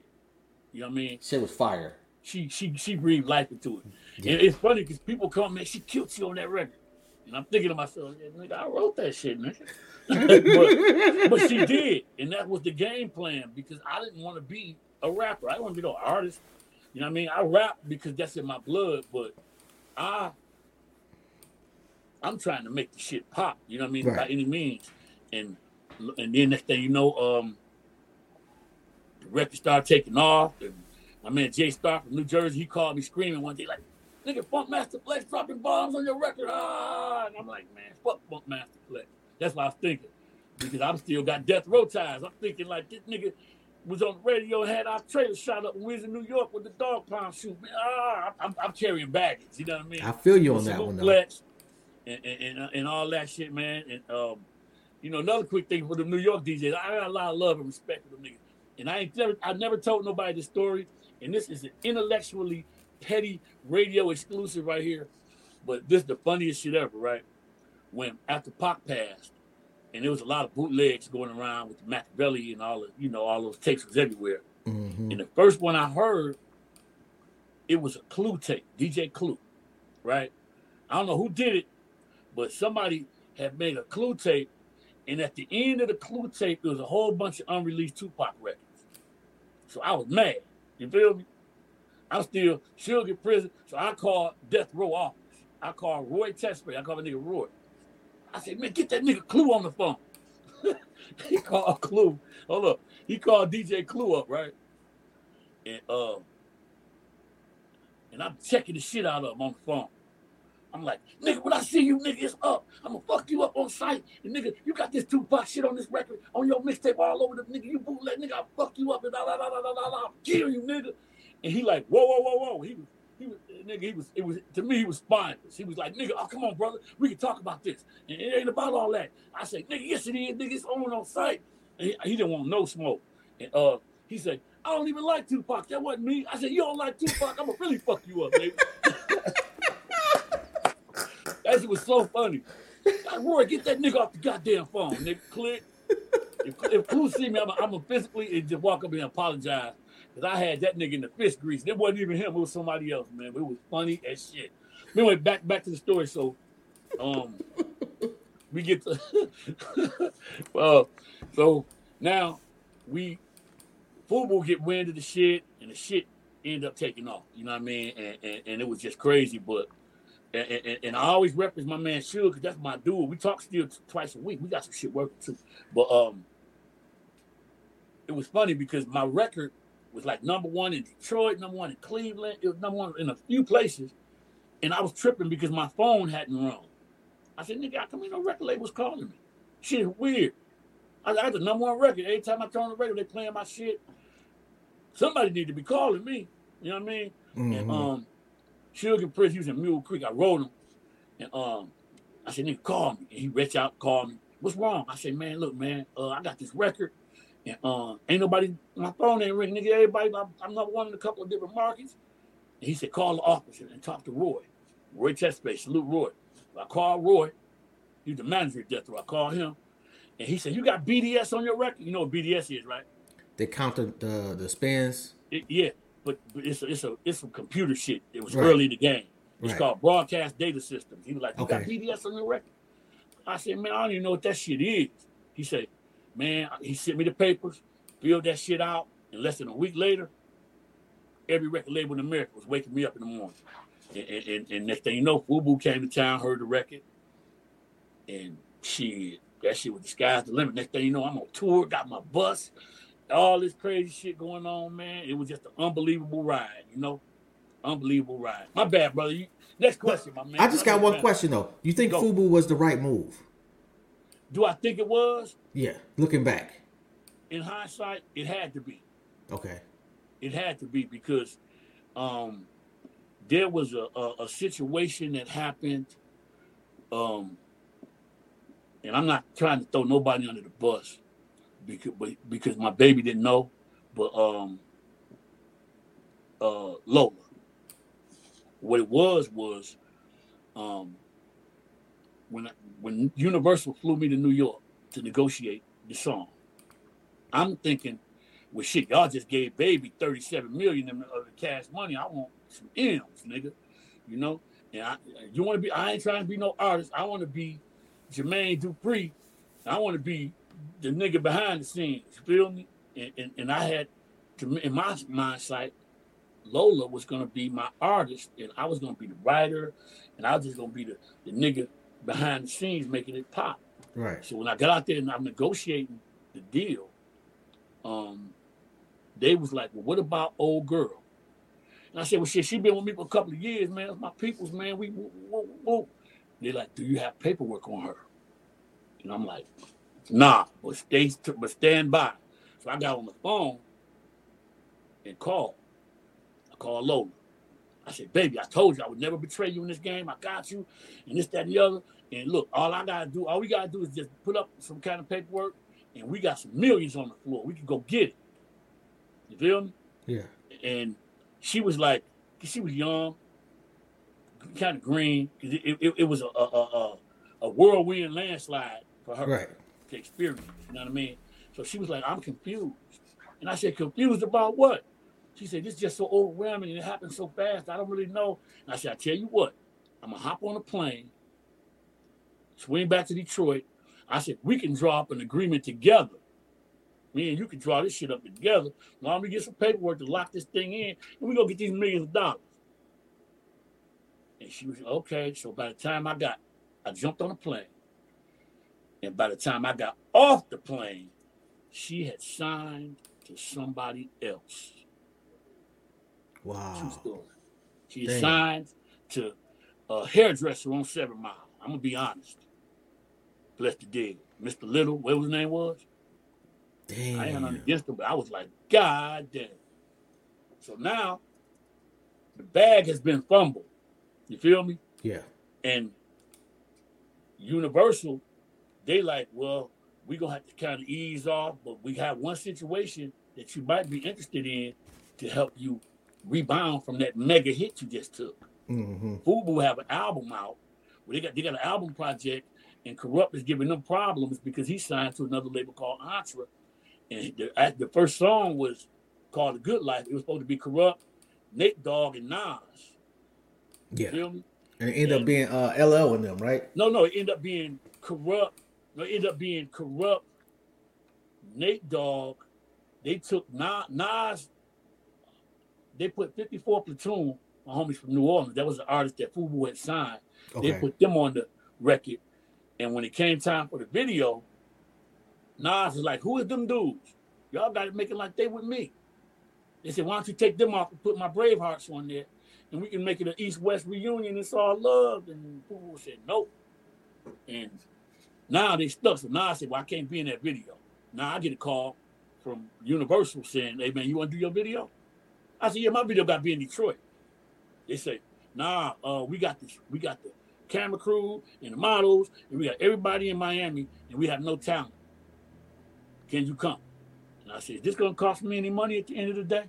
You know what I mean? Shit was fire. She she she breathed life into it. Yeah. And it's funny because people come, man, she killed you on that record. And I'm thinking to myself, yeah, nigga, I wrote that shit, man. but, but she did, and that was the game plan because I didn't want to be a rapper. I didn't want to be no artist. You know what I mean? I rap because that's in my blood, but I I'm trying to make the shit pop. You know what I mean? Right. By any means. And and then next thing you know, um, the record started taking off. My man Jay Star from New Jersey, he called me screaming one day, like, nigga, Funkmaster Flex dropping bombs on your record. Ah, and I'm like, man, fuck Funkmaster Flex. That's what I was thinking. Because I'm still got death row ties. I'm thinking like this nigga was on the radio and had our trailer shot up when we was in New York with the Dogg Pound shoot. Man, ah, I'm, I'm, carrying baggage. You know what I mean? I feel you on that one. Flex and, and, and, and all that shit, man. And um, you know, another quick thing for the New York DJs, I got a lot of love and respect for them niggas. And I ain't never, I never told nobody this story. And this is an intellectually petty radio exclusive right here. But this is the funniest shit ever, right? When after Pac passed, and there was a lot of bootlegs going around with Makaveli and all the, you know, all those tapes was everywhere. Mm-hmm. And the first one I heard, it was a Clue tape, DJ Clue, right? I don't know who did it, but somebody had made a Clue tape, and at the end of the Clue tape, there was a whole bunch of unreleased Tupac records. So I was mad. You feel me? I'm still should get prison. So I called Death Row office. I called Roy Tesfay. I called the nigga Roy. I said, man, get that nigga Clue on the phone. he called Clue. Hold up. He called DJ Clue up, right? And uh, and I'm checking the shit out of him on the phone. I'm like, nigga, when I see you, nigga, it's up. I'm gonna fuck you up on sight. And nigga, you got this Tupac shit on this record, on your mixtape all over the nigga. You bootleg, nigga, I'll fuck you up and da da da da da da. Kill you, nigga. And he like, whoa, whoa, whoa, whoa. He was, he was, nigga, he was, it was, to me, he was spineless. He was like, nigga, oh, come on, brother. We can talk about this. And it ain't about all that. I said, nigga, yes, it is, nigga, it's on on sight. And he, he didn't want no smoke. And uh, he said, I don't even like Tupac. That wasn't me. I said, you don't like Tupac? I'm gonna really fuck you up, nigga. That shit was so funny. Like, Roy, get that nigga off the goddamn phone, nigga. Click. If, if Clue see me, I'm gonna physically just walk up and apologize. Cause I had that nigga in the fist grease. It wasn't even him, it was somebody else, man. But it was funny as shit. Anyway, back back to the story. So um we get to well, so now we FUBU get wind of the shit and the shit end up taking off. You know what I mean? And, and, and it was just crazy, but and, and, and, I always reference my man Suge because that's my dude. We talk still t- twice a week. We got some shit working too. But um, it was funny because my record was like number one in Detroit, number one in Cleveland, it was number one in a few places, and I was tripping because my phone hadn't rung. I said, "Nigga, how come ain't no record labels calling me? Shit weird." I got the number one record. Every time I turn on the radio, they playing my shit. Somebody need to be calling me. You know what I mean? Mm-hmm. And um, Sugar Prince, in Mule Creek. I wrote him. And um, I said, nigga, call me. And he reached out, called me. What's wrong? I said, man, look, man, uh, I got this record. And uh, ain't nobody, my phone ain't ringing. Nigga, everybody, I'm, I'm not one in a couple of different markets. And he said, call the office and talk to Roy. Roy Tesfay, salute Roy. So I called Roy. He's the manager at Death Row. I called him. And he said, you got BDS on your record? You know what BDS is, right? They count the, the, the spins? It, yeah but, but it's a, it's a it's some computer shit. It was right. early in the game. It's right. called broadcast data systems. He was like, "You okay. got BDS on your record?" I said, "Man, I don't even know what that shit is." He said, "Man," he sent me the papers, filled that shit out, and less than a week later, every record label in America was waking me up in the morning. And, and, and next thing you know, FUBU came to town, heard the record, and shit, that shit was the sky's the limit. Next thing you know, I'm on tour, got my bus, all this crazy shit going on, man. It was just an unbelievable ride, you know? Unbelievable ride. My bad, brother. You, next question, my man. I just got one question though. You think Go. FUBU was the right move? Do I think it was? Yeah, looking back. In hindsight, it had to be. Okay. It had to be because um, there was a, a, a situation that happened, um, and I'm not trying to throw nobody under the bus because because my baby didn't know, but um, uh, Lola. What it was was, um, when when Universal flew me to New York to negotiate the song, I'm thinking, well, shit, y'all just gave Baby 37 million of the cash money. I want some M's, nigga. You know, and I, you want to be? I ain't trying to be no artist. I want to be Jermaine Dupri. I want to be the nigga behind the scenes. You feel me? And, and, and I had, to, in my mindset, Lola was gonna be my artist, and I was gonna be the writer, and I was just gonna be the, the nigga behind the scenes making it pop. Right. So when I got out there and I'm negotiating the deal, um, they was like, "Well, what about old girl?" And I said, "Well, shit, she been with me for a couple of years, man. It's my people's man. We, woo, woo. They're like, "Do you have paperwork on her?" And I'm like, "Nah, but stay, but stand by." So I got on the phone and called. I called Lola. I said, baby, I told you I would never betray you in this game. I got you, and this, that, and the other. And look, all I gotta do, all we gotta do is just put up some kind of paperwork, and we got some millions on the floor. We can go get it. You feel me? Yeah. And she was like, she was young, kind of green. It, it, it was a, a, a, a whirlwind landslide for her Right. To experience. You know what I mean? So she was like, I'm confused. And I said, confused about what? She said, this is just so overwhelming and it happened so fast. I don't really know. And I said, I tell you what, I'm gonna hop on a plane, swing back to Detroit. I said, we can draw up an agreement together. Me and you can draw this shit up together. Long as we get some paperwork to lock this thing in, and we gonna get these millions of dollars. And she was okay. So by the time I got, I jumped on a plane. And by the time I got off the plane, she had signed to somebody else. True Wow. story. She signed to a hairdresser on Seven Mile. I'm gonna be honest. Bless the dead. Mr. Little, what his name was? Damn. I ain't nothing against him, but I was like, God damn. So now the bag has been fumbled. You feel me? Yeah. And Universal, they like, well, we're gonna have to kind of ease off, but we have one situation that you might be interested in to help you rebound from that mega hit you just took. Mm-hmm. Fubu have an album out where they got they got an album project, and Kurupt is giving them problems because he signed to another label called Antra, and the, the first song was called "The Good Life." It was supposed to be Kurupt, Nate Dogg, and Nas. Yeah. And it ended up being uh, LL in them, right? No, no, it ended up being Kurupt. It ended up being Kurupt. Nate Dogg, they took Nas, they put 54 Platoon, my homies from New Orleans. That was the artist that Fubu had signed. They put them on the record. And when it came time for the video, Nas was like, Who is them dudes? Y'all got to make it like they with me. They said, Why don't you take them off and put my Bravehearts on there? And we can make it an East West reunion. It's all love. And Fubu said, Nope. And now they stuck. So now I said, Well, I can't be in that video. Now I get a call from Universal saying, Hey man, you want to do your video? I said, Yeah, my video got to be in Detroit. They say, Nah, uh, we got this, we got the camera crew and the models, and we got everybody in Miami, and we have no talent. Can you come? And I said, Is this gonna cost me any money at the end of the day?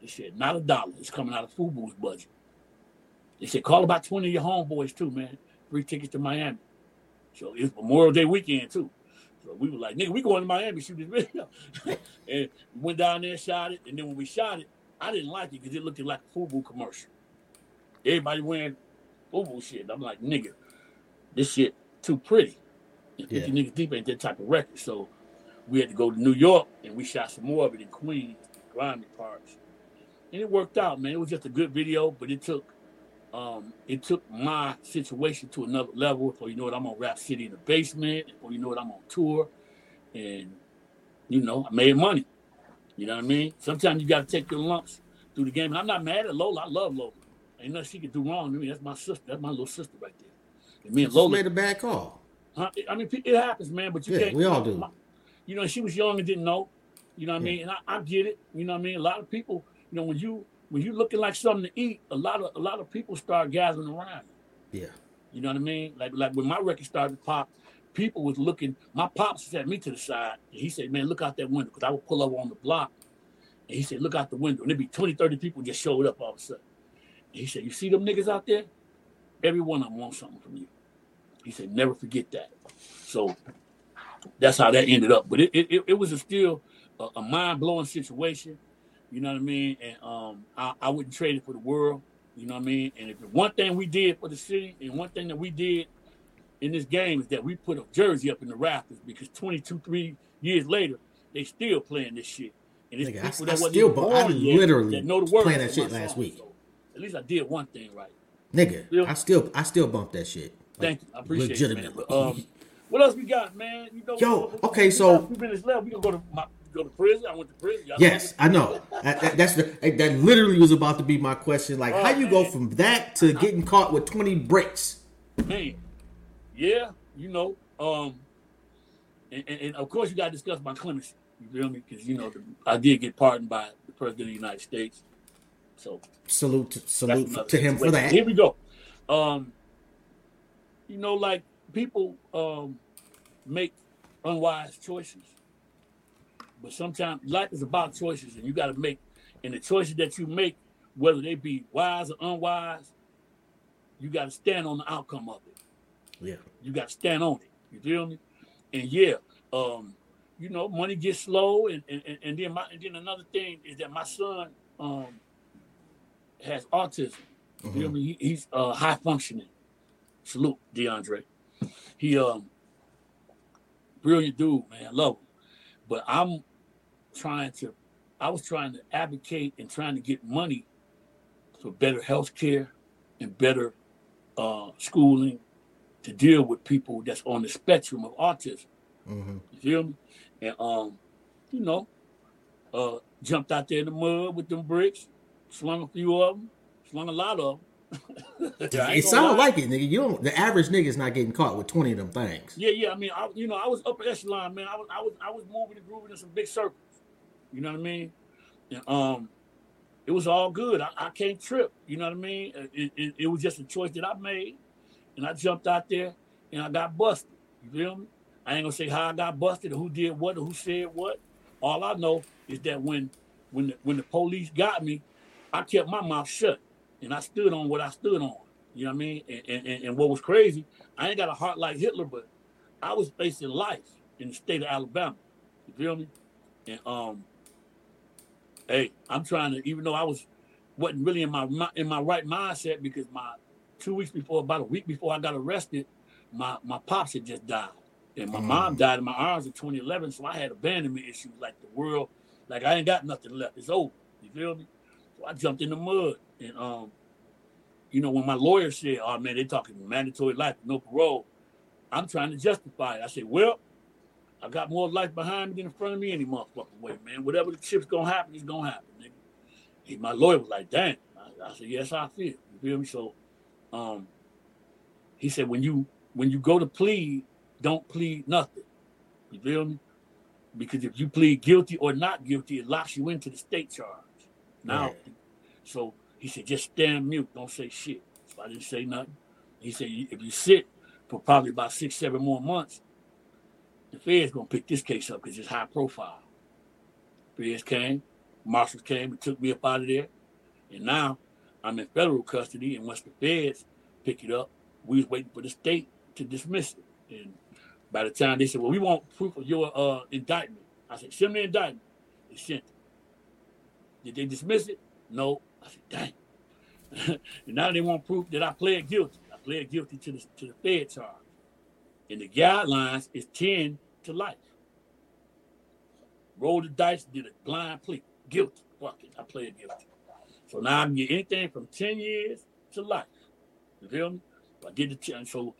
They said, Not a dollar. It's coming out of Fubu's budget. They said, Call about 20 of your homeboys too, man. Free tickets to Miami. So it's Memorial Day weekend too. So we were like, nigga, we going to Miami shoot this video. and went down there, shot it, and then when we shot it, I didn't like it because it looked like a Fubu commercial. Everybody wearing Fubu shit. I'm like, nigga, this shit too pretty. And 50 Yeah. niggas deep ain't that type of record. So we had to go to New York and we shot some more of it in Queens, grimy parts. And it worked out, man. It was just a good video, but it took um, it took my situation to another level. Before you know what, I'm on Rap City in the basement. Before you know what, I'm on tour. And, you know, I made money. You know what I mean? Sometimes you got to take your lumps through the game. And I'm not mad at Lola. I love Lola. Ain't nothing she could do wrong to me. That's my sister. That's my little sister right there. And me and Lola. made a bad call. Huh? I mean, it happens, man. But you Yeah, can't. we all do. You know, she was young and didn't know. You know what I mean? And I, I get it. You know what I mean? A lot of people, you know, when you when you're looking like something to eat, a lot of a lot of people start gathering around. Yeah. You know what I mean? Like like when my record started to pop, people was looking. My pops set me to the side. And he said, "Man, look out that window," because I would pull up on the block. And he said, "Look out the window." And there'd be 20, 30 people just showed up all of a sudden. And he said, "You see them niggas out there? Every one of them wants something from you." He said, "Never forget that." So that's how that ended up. But it it, it was a still a, a mind blowing situation. You know what I mean? And um, I, I wouldn't trade it for the world. You know what I mean? And if one thing we did for the city, and one thing that we did in this game is that we put a jersey up in the rafters because 22, three years later, they still playing this shit. And it's Nigga, I- people I that wasn't still I born yet literally that know the words playing that shit last song. week. So at least I did one thing right. Nigga, Yeah. I still I still bump that shit. Thank you. I appreciate it, man. legitimately. Um, what else we got, man? You know, Yo, okay, we so- few minutes left. We gonna go to my, go to prison. I went to prison. Y'all Yes, I know. That, that- that's the that literally was about to be my question. Like, how Oh, you go from that to getting caught with twenty bricks? man, yeah, you know, um, and, and, and of course you got to discuss my clemency. You feel me? Because you know the, I did get pardoned by the president of the United States, so Salute, to, salute to him for that. Here we go. Um, you know, like people um make unwise choices, but sometimes life is about choices, and you got to make. And the choices that you make, whether they be wise or unwise, you got to stand on the outcome of it. Yeah, You got to stand on it. You feel me? And yeah, um, you know, money gets slow, and and, and- then my and then another thing is that my son um has autism. You feel me? He, he's uh, high functioning. Salute, DeAndre. He um brilliant dude, man. I love him. But I'm trying to I was trying to advocate and trying to get money for better health care and better uh, schooling to deal with people that's on the spectrum of autism. Mhm. You feel me? And um, you know, uh, jumped out there in the mud with them bricks, slung a few of them, slung a lot of them. it sounds like it, nigga. You don't. The average nigga's not getting caught with twenty of them things. Yeah, yeah. I mean, I, you know, I was upper echelon, man. I was, I was, I was moving and grooving in some big circles. You know what I mean? And um, it was all good. I, I can't trip. You know what I mean? It, it, it was just a choice that I made, and I jumped out there and I got busted. You feel me? I ain't gonna say how I got busted or who did what or who said what. All I know is that when when the, when the police got me, I kept my mouth shut and I stood on what I stood on. You know what I mean? And, and, and what was crazy, I ain't got a heart like Hitler, but I was facing life in the state of Alabama. You feel me? And um, hey, I'm trying to, even though I was wasn't really in my in my right mindset because my two weeks before, about a week before I got arrested, my my pops had just died, and my mom died in my arms in 2011. So I had abandonment issues, like the world, like I ain't got nothing left. It's over. You feel me? So I jumped in the mud, and um, you know, when my lawyer said, "Oh man, they talking mandatory life, no parole," I'm trying to justify it. I said, "Well, I got more life behind me than in front of me any motherfucking way, man. Whatever the shit's gonna happen, it's gonna happen, nigga." He, my lawyer was like, "Damn." I, I said, "Yes, I feel." You feel me? So, um, he said, "When you when you go to plead, don't plead nothing." You feel me? Because if you plead guilty or not guilty, it locks you into the state charge. Now, so he said, just stand mute, don't say shit. So I didn't say nothing. He said, if you sit for probably about six, seven more months, the feds gonna pick this case up because it's high profile. Feds came, marshals came and took me up out of there, and now I'm in federal custody. And once the feds pick it up, we was waiting for the state to dismiss it. And by the time they said, "Well, we want proof of your uh, indictment," I said, "Send me the indictment." They sent it. Did they dismiss it? No. I said, "Dang." and now they want proof that I pled guilty. I pled guilty to the to the Fed charge, and the guidelines is ten to life. Roll the dice, did a blind plea, guilty. Fuck it, I pled guilty. So now I can get anything from ten years to life. You feel me? I did the ten. So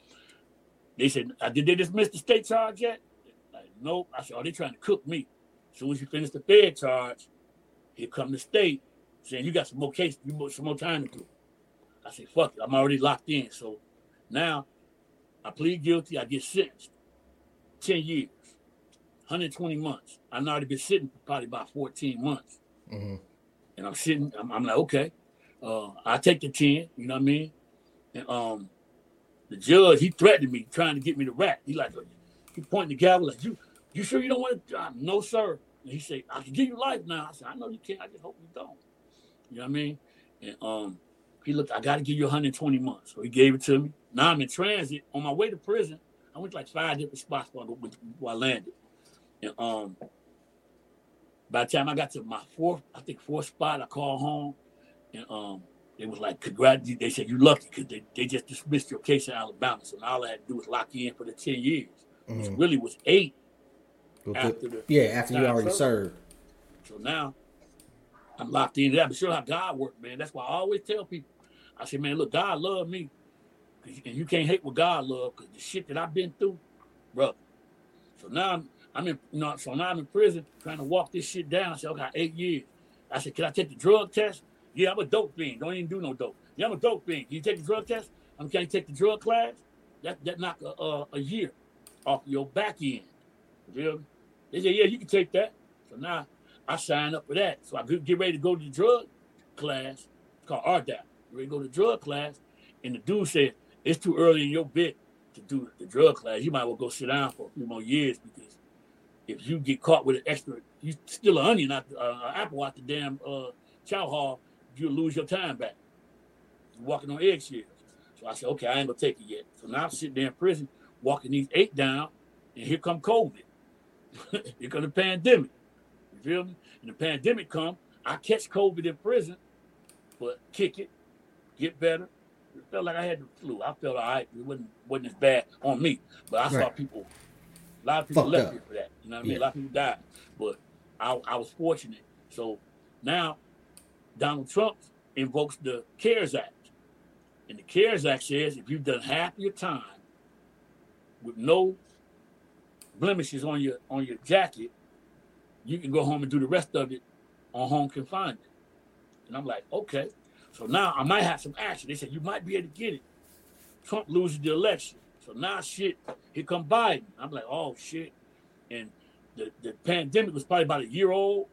they said, uh, "Did they dismiss the state charge yet?" Like, nope. I said, "Oh, they trying to cook me." As soon as you finish the Fed charge, here come the state saying you got some more case, you got some more time to do. I said, "Fuck it, I'm already locked in." So now I plead guilty. I get sentenced ten years, 120 months. I've already been sitting for probably about 14 months. Mhm. And I'm sitting, I'm, I'm like, okay, uh, I take the 10, you know what I mean? And um, the judge, he threatened me, trying to get me to rat. He like, he pointing the gavel like, you, you sure you don't want to? Uh, no, sir. And he said, I can give you life now. I said, I know you can't. I just hope you don't. You know what I mean? And um, he looked, I got to give you 120 months. So he gave it to me. Now I'm in transit on my way to prison. I went to like five different spots before I, landed. And um, by the time I got to my fourth, I think fourth spot, I called home, and um, they was like, "Congrats!" They said you lucky because they, they just dismissed your case in Alabama. So now all I had to do was lock you in for the ten years, mm-hmm. which really was eight. After the, yeah, after you already served. So now I'm locked in. that. But sure how God worked, man. That's why I always tell people. I said, man, look, God love me, and you can't hate what God love because the shit that I've been through, bro. So now I'm, I'm in, you know, so now I'm in prison trying to walk this shit down. I said, I got eight years. I said, can I take the drug test? Yeah, I'm a dope fiend. Don't even do no dope. Yeah, I'm a dope fiend. Can you take the drug test? I'm can you take the drug class? That that knock a, a, a year off your back end. You? They said, yeah, you can take that. So now I signed up for that. So I get ready to go to the drug class. It's called RDAP. Ready to go to drug class. And the dude said, it's too early in your bit to do the drug class. You might as well go sit down for a few more years because if you get caught with an extra, you steal an onion out uh, apple out the damn uh, chow hall, you'll lose your time back. You're walking on eggshells. So I said, okay, I ain't gonna take it yet. So now I'm sitting there in prison, walking these eight down, and here come COVID. here come the pandemic. You feel me? And the pandemic come, I catch COVID in prison, but kick it, get better. It felt like I had the flu. I felt all right. It wasn't wasn't as bad on me, but I right. saw people a lot of people Fucked left up. here for that. You know what I mean? Yeah. A lot of people died. But I, I was fortunate. So now Donald Trump invokes the CARES Act. And the CARES Act says if you've done half your time with no blemishes on your on your jacket, you can go home and do the rest of it on home confinement. And I'm like, okay. So now I might have some action. They said you might be able to get it. Trump loses the election. So now shit, here come Biden. I'm like, oh shit. And the, the pandemic was probably about a year old.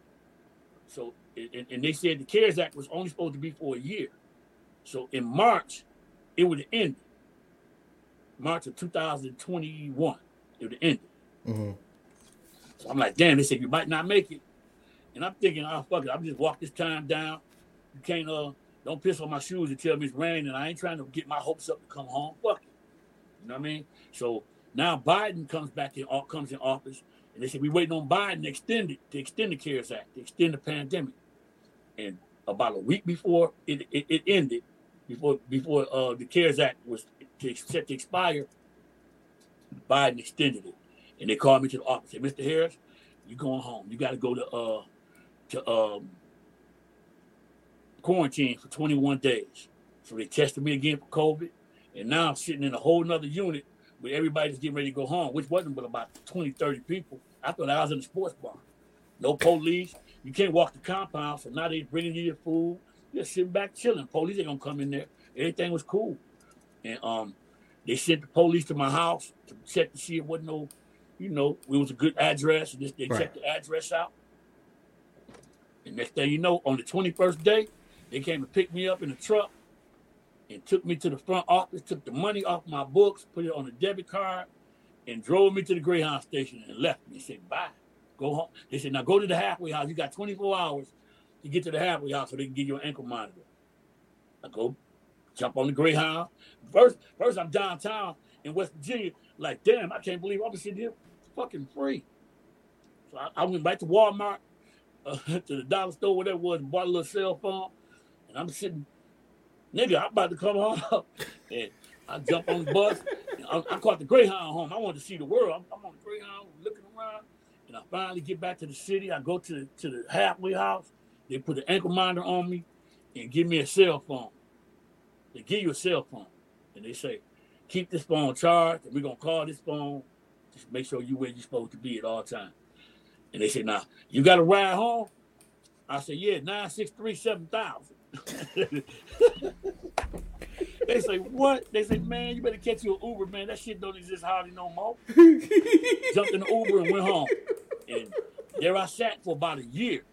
So and, and they said the CARES Act was only supposed to be for a year. So in March, it would have ended. March of 2021, it would have ended. Mm-hmm. So I'm like, damn, they said you might not make it. And I'm thinking, oh fuck it, I'm just walk this time down. You can't uh don't piss on my shoes and tell me it's raining. And I ain't trying to get my hopes up to come home. Fuck it. You know what I mean? So now Biden comes back in comes in office, and they said we're waiting on Biden to extend it to extend the CARES Act, to extend the pandemic. And about a week before it, it, it ended, before before uh, the CARES Act was to, set to expire, Biden extended it, and they called me to the office. And said, "Mr. Harris, you're going home? You got to go to uh to um quarantine for 21 days." So they tested me again for COVID. And now I'm sitting in a whole nother unit where everybody's getting ready to go home, which wasn't but about 20, 30 people. I thought I was in a sports bar. No police. You can't walk the compound. So now they're bringing you your food. You're sitting back chilling. Police ain't gonna come in there. Everything was cool. And um, they sent the police to my house to check to see it wasn't no, you know, it was a good address. And they right. checked the address out. And next thing you know, on the 21st day, they came to pick me up in a truck and took me to the front office, took the money off my books, put it on a debit card, and drove me to the Greyhound station and left me. Said, bye. Go home. They said, now go to the halfway house. You got 24 hours to get to the halfway house so they can give you an ankle monitor. I go jump on the Greyhound. First, first I'm downtown in West Virginia. Like, damn, I can't believe I'm sitting here fucking free. So I, I went back to Walmart, uh, to the dollar store, whatever it was, and bought a little cell phone. And I'm sitting nigga, I'm about to come home. and I jump on the bus. I, I, caught the Greyhound home. I wanted to see the world. I'm, I'm, on the Greyhound looking around. And I finally get back to the city. I go to to the halfway house. They put an ankle monitor on me and give me a cell phone. They give you a cell phone. And they say, keep this phone charged. And we're going to call this phone. Just make sure you where you're supposed to be at all times. And they say, now, you got a ride home? I said, yeah, 963 7000. they say what? They say, man, you better catch you an Uber, man. That shit don't exist hardly no more. Jumped in the Uber and went home. And there I sat for about a year.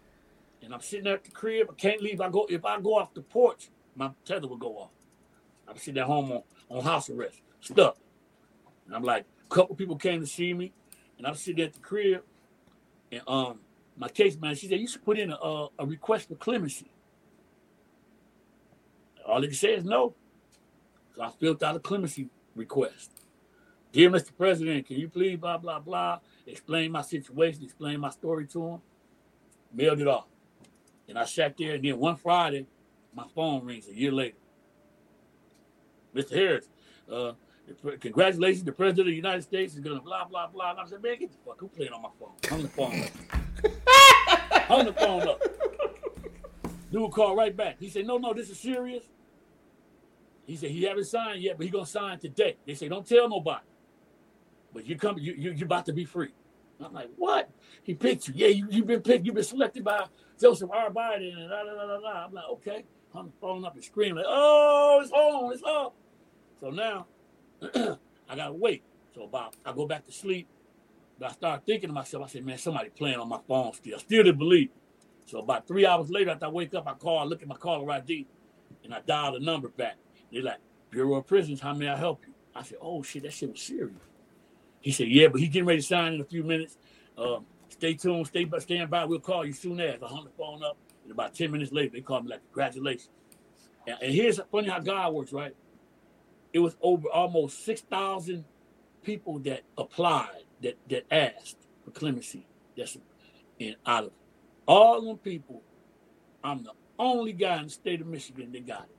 and I'm sitting at the crib. I can't leave. I go if I go off the porch, my tether will go off. I'm sitting at home on, on house arrest, stuck. And I'm like, a couple people came to see me, and I'm sitting at the crib, and um, my case man, she said you should put in a, a, a request for clemency. All they can say is no. So I filled out a clemency request. Dear Mr. President, can you please blah blah blah explain my situation, explain my story to him? Mailed it off. And I sat there, and then one Friday, my phone rings a year later. Mr. Harris, uh, congratulations, the President of the United States is gonna blah blah blah. And I said, man, get the fuck, who playing on my phone? Hung the phone up. Hung the phone up. Dude called right back. He said, no, no, this is serious. He said he haven't signed yet, but he gonna sign today. They say, don't tell nobody. But you come, you you you about to be free. I'm like, what? He picked you. Yeah, you, you've been picked. You've been selected by Joseph R. Biden. And da, da, da, da. I'm like, okay. I'm phone up and screaming, like, oh, it's on, it's on. So now I gotta wait. So about I go back to sleep. But I start thinking to myself, I said, man, somebody playing on my phone still. I still didn't believe. So about three hours later, after I wake up, I call, I look at my caller ID, and I dial the number back. They're like, Bureau of Prisons, how may I help you? I said, oh shit, that shit was serious. He said, yeah, but he's getting ready to sign in a few minutes. Um, stay tuned, stay by, stand by. We'll call you soon as. I hung the phone up, and about 10 minutes later, they called me like, congratulations. And, and here's funny how God works, right? It was over almost 6,000 people that applied, that, that asked for clemency. That's and out of all them people, I'm the only guy in the state of Michigan that got it.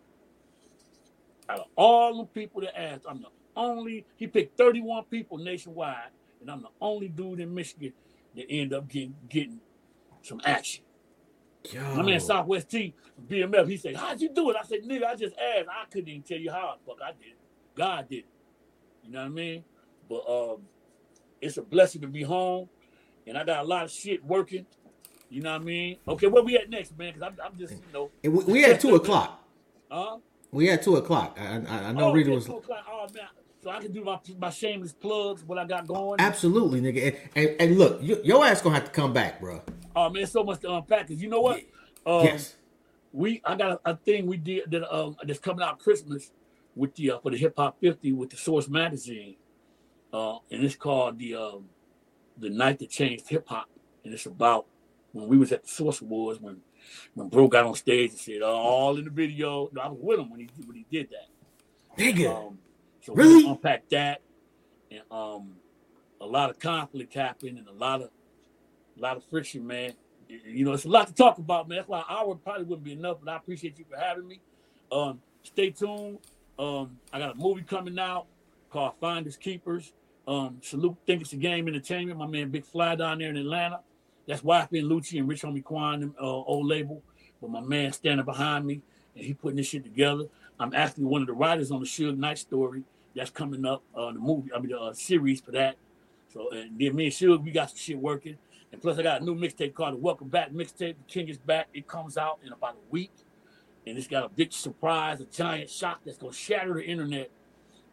Out of all the people that asked, I'm the only, he picked 31 people nationwide, and I'm the only dude in Michigan that end up getting getting some action. Yo. My man Southwest T from BMF, he said, How'd you do it? I said, nigga, I just asked. I couldn't even tell you how fuck I did it. God did it. You know what I mean? But um, it's a blessing to be home. And I got a lot of shit working. You know what I mean? Okay, where we at next, man? Because I'm, I'm, just, you know. We, we at 2 o'clock. Huh? We at 2 o'clock. I, I, I know oh, Rita was. 2 o'clock. Oh, man so I can do my my shameless plugs, what I got going. Absolutely, nigga. And and, and look, you, your ass gonna have to come back, bro. Oh man, so much to unpack. Cause you know what? Um, yes. We I got a, a, thing we did that um that's coming out Christmas with the uh, for the Hip Hop 50 with the Source magazine, uh, and it's called the um the night that changed hip hop, and it's about when we was at the Source Awards when when Bro got on stage and said all in the video. I was with him when he when he did that. Nigga. Um, so really? we unpack that, and um, a lot of conflict happened, and a lot of, a lot of friction, man. You know, it's a lot to talk about, man. That's why an hour probably wouldn't be enough, but I appreciate you for having me. Um, stay tuned. Um, I got a movie coming out called Finders Keepers. Um, salute Think It's a Game Entertainment. My man Big Fly down there in Atlanta. That's YFN Lucci and Rich Homie Quan, uh, old label. But my man standing behind me and he putting this shit together. I'm actually one of the writers on the Suge Knight story that's coming up. Uh, the movie, I mean, the uh, series for that. So, and then me and Suge, we got some shit working. And plus, I got a new mixtape called the Welcome Back mixtape. The King is back. It comes out in about a week, and it's got a big surprise, a giant shock that's gonna shatter the internet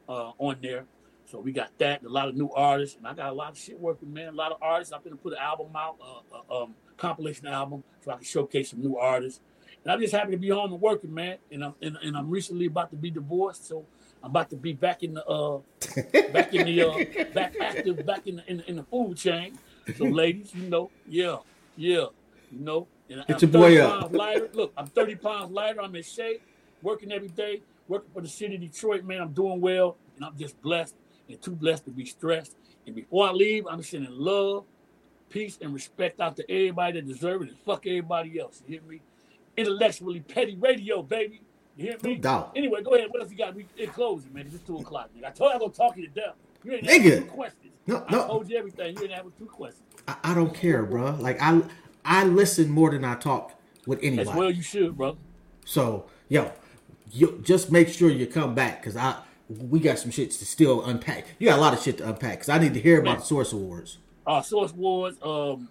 uh, on there. So we got that, a lot of new artists, and I got a lot of shit working, man. A lot of artists. I'm gonna put an album out, uh, uh, um, compilation album, so I can showcase some new artists. And I'm just happy to be home and working, man. And I'm and, and I'm recently about to be divorced, so I'm about to be back in the uh back in the uh back active back in the in, the, in the food chain. So ladies, you know, yeah, yeah, you know. And Get I'm your boy up. Lighter. Look, I'm 30 pounds lighter. I'm in shape, working every day, working for the city of Detroit, man. I'm doing well, and I'm just blessed and too blessed to be stressed. And before I leave, I'm sending love, peace, and respect out to everybody that deserves it, and fuck everybody else. You hear me? intellectually petty radio, baby. You hear me? Doubt. Anyway, go ahead. What else you got? We it closing, man. It's two o'clock. Nigga. I told you I am gonna talk you to death. You ain't nigga. two questions. No, no. I told you everything. You ain't have two questions. I, I, don't care, bro. Like I, I listen more than I talk with anybody. As well, you should, bro. So, yo, you just make sure you come back because I we got some shit to still unpack. You got a lot of shit to unpack because I need to hear about the Source Awards. Uh, Source Awards. Um,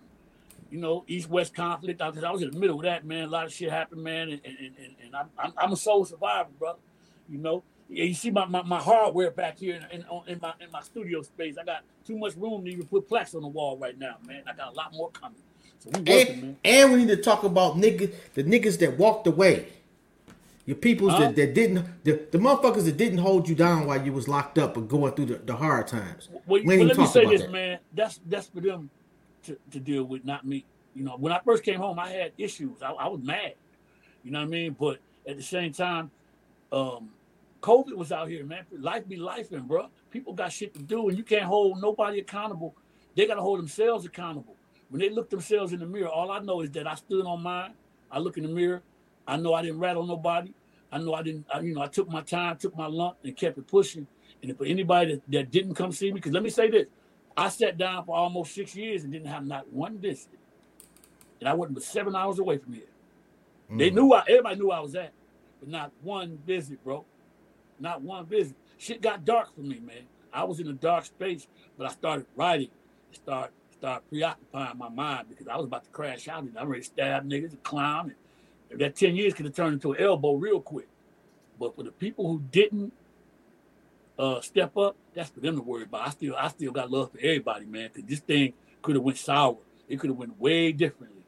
you know, East West conflict. I, I was in the middle of that, man. A lot of shit happened, man, and and, and, and I'm, I'm a soul survivor, brother. You know, yeah, you see my, my, my hardware back here in, in, in, my in my studio space. I got too much room to even put plaques on the wall right now, man. I got a lot more coming. So we working, And, man. and we need to talk about niggas, the niggas that walked away. Your peoples that, that didn't, the, the motherfuckers that didn't hold you down while you was locked up or going through the, the hard times. Well, we but ain't even let me say this, that. man. That's that's for them to, to deal with, not me. You know, when I first came home, I had issues. I, I was mad. You know what I mean? But at the same time, um, COVID was out here, man. Life be life, and bro, people got shit to do, and you can't hold nobody accountable. They gotta hold themselves accountable. When they look themselves in the mirror, all I know is that I stood on mine. I look in the mirror. I know I didn't rattle nobody. I know I didn't. I, you know, I took my time, took my lump, and kept it pushing. And if anybody that, that didn't come see me, because let me say this, I sat down for almost six years and didn't have not one visit, and I wasn't but seven hours away from here. They Mm. knew I. Everybody knew I was at, but not one visit, bro. Not one visit. Shit got dark for me, man. I was in a dark space, but I started writing. Start start preoccupying my mind because I was about to crash out and I ready to stab niggas and clown. And that ten years could have turned into an elbow real quick. But for the people who didn't uh, step up, that's for them to worry about. I still I still got love for everybody, man. Because this thing could have went sour. It could have went way differently.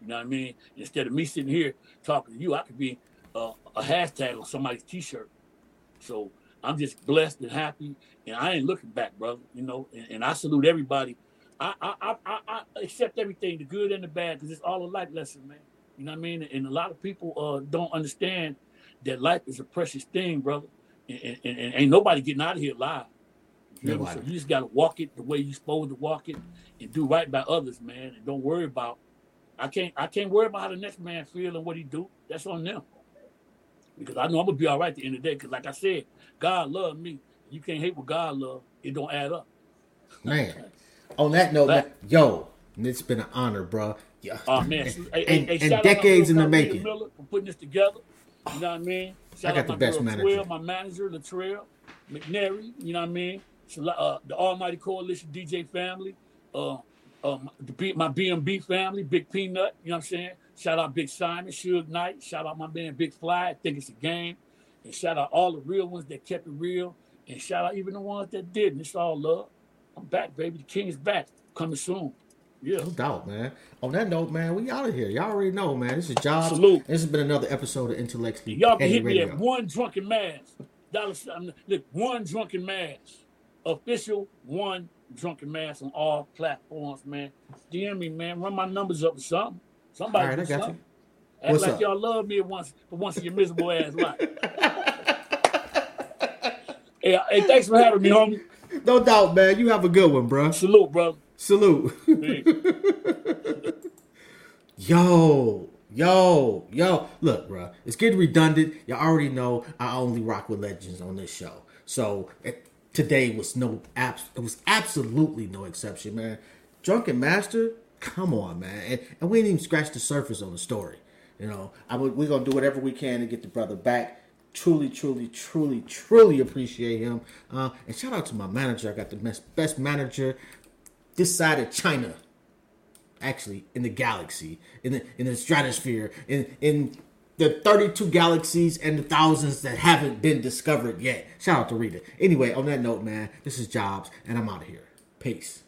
You know what I mean? Instead of me sitting here talking to you, I could be uh, a hashtag on somebody's T-shirt. So I'm just blessed and happy, and I ain't looking back, brother. You know, and, and I salute everybody. I, I I I accept everything, the good and the bad, because it's all a life lesson, man. You know what I mean? And a lot of people uh, don't understand that life is a precious thing, brother. And, and, and, ain't nobody getting out of here alive. You? Nobody. So you just gotta walk it the way you're supposed to walk it, and do right by others, man. And don't worry about. I can't I can't worry about how the next man feel and what he do. That's on them. Because I know I'm gonna be all right at the end of the day. Because like I said, God love me. You can't hate what God love. It don't add up. Man, on that note, yo, it's been an honor, bro. Yeah. Oh man, and, Hey, hey, and, hey, and decades in the making. Miller for putting this together. You know what I mean? Shout got out the best girl, manager. Twill, my manager, Latrell, McNary. You know what I mean? So, uh, the Almighty Coalition DJ family, uh, um, B, my BMB family, Big Peanut. You know what I'm saying? Shout out Big Simon, Suge Knight. Shout out my man Big Fly. I think it's a game. And shout out all the real ones that kept it real. And shout out even the ones that didn't. It's all love. I'm back, baby. The king is back. Coming soon. Yeah. No doubt, man. On that note, man, we out of here. Y'all already know, man. This is Jobs. Salute. This has been another episode of Intellectually Y'all can hit me Radio. at one drunken mass. Dollar sign. Um, look, one drunken mass. Official one drunken mass on all platforms, man. DM me, man. Run my numbers up or something. Somebody All right, I got something. you. Act What's like up? y'all love me once for once in your miserable ass life. hey, hey, thanks for having me, homie. No doubt, man. You have a good one, bro. Salute, brother. Salute. Yo, yo, yo. Look, bro, it's getting redundant. Y'all already know I only rock with legends on this show. So it, today was no abs- it was absolutely no exception, man. Drunken Master, come on, man. And, and we didn't even scratch the surface on the story. You know, I would, we're gonna do whatever we can to get the brother back. Truly, truly, truly, truly appreciate him. Uh, and shout out to my manager. I got the best, best manager this side of China actually in the galaxy, in the in the stratosphere, in in the 32 galaxies and the thousands that haven't been discovered yet. Shout out to Rita. Anyway, on that note, man, this is Jobs, and I'm out of here. Peace.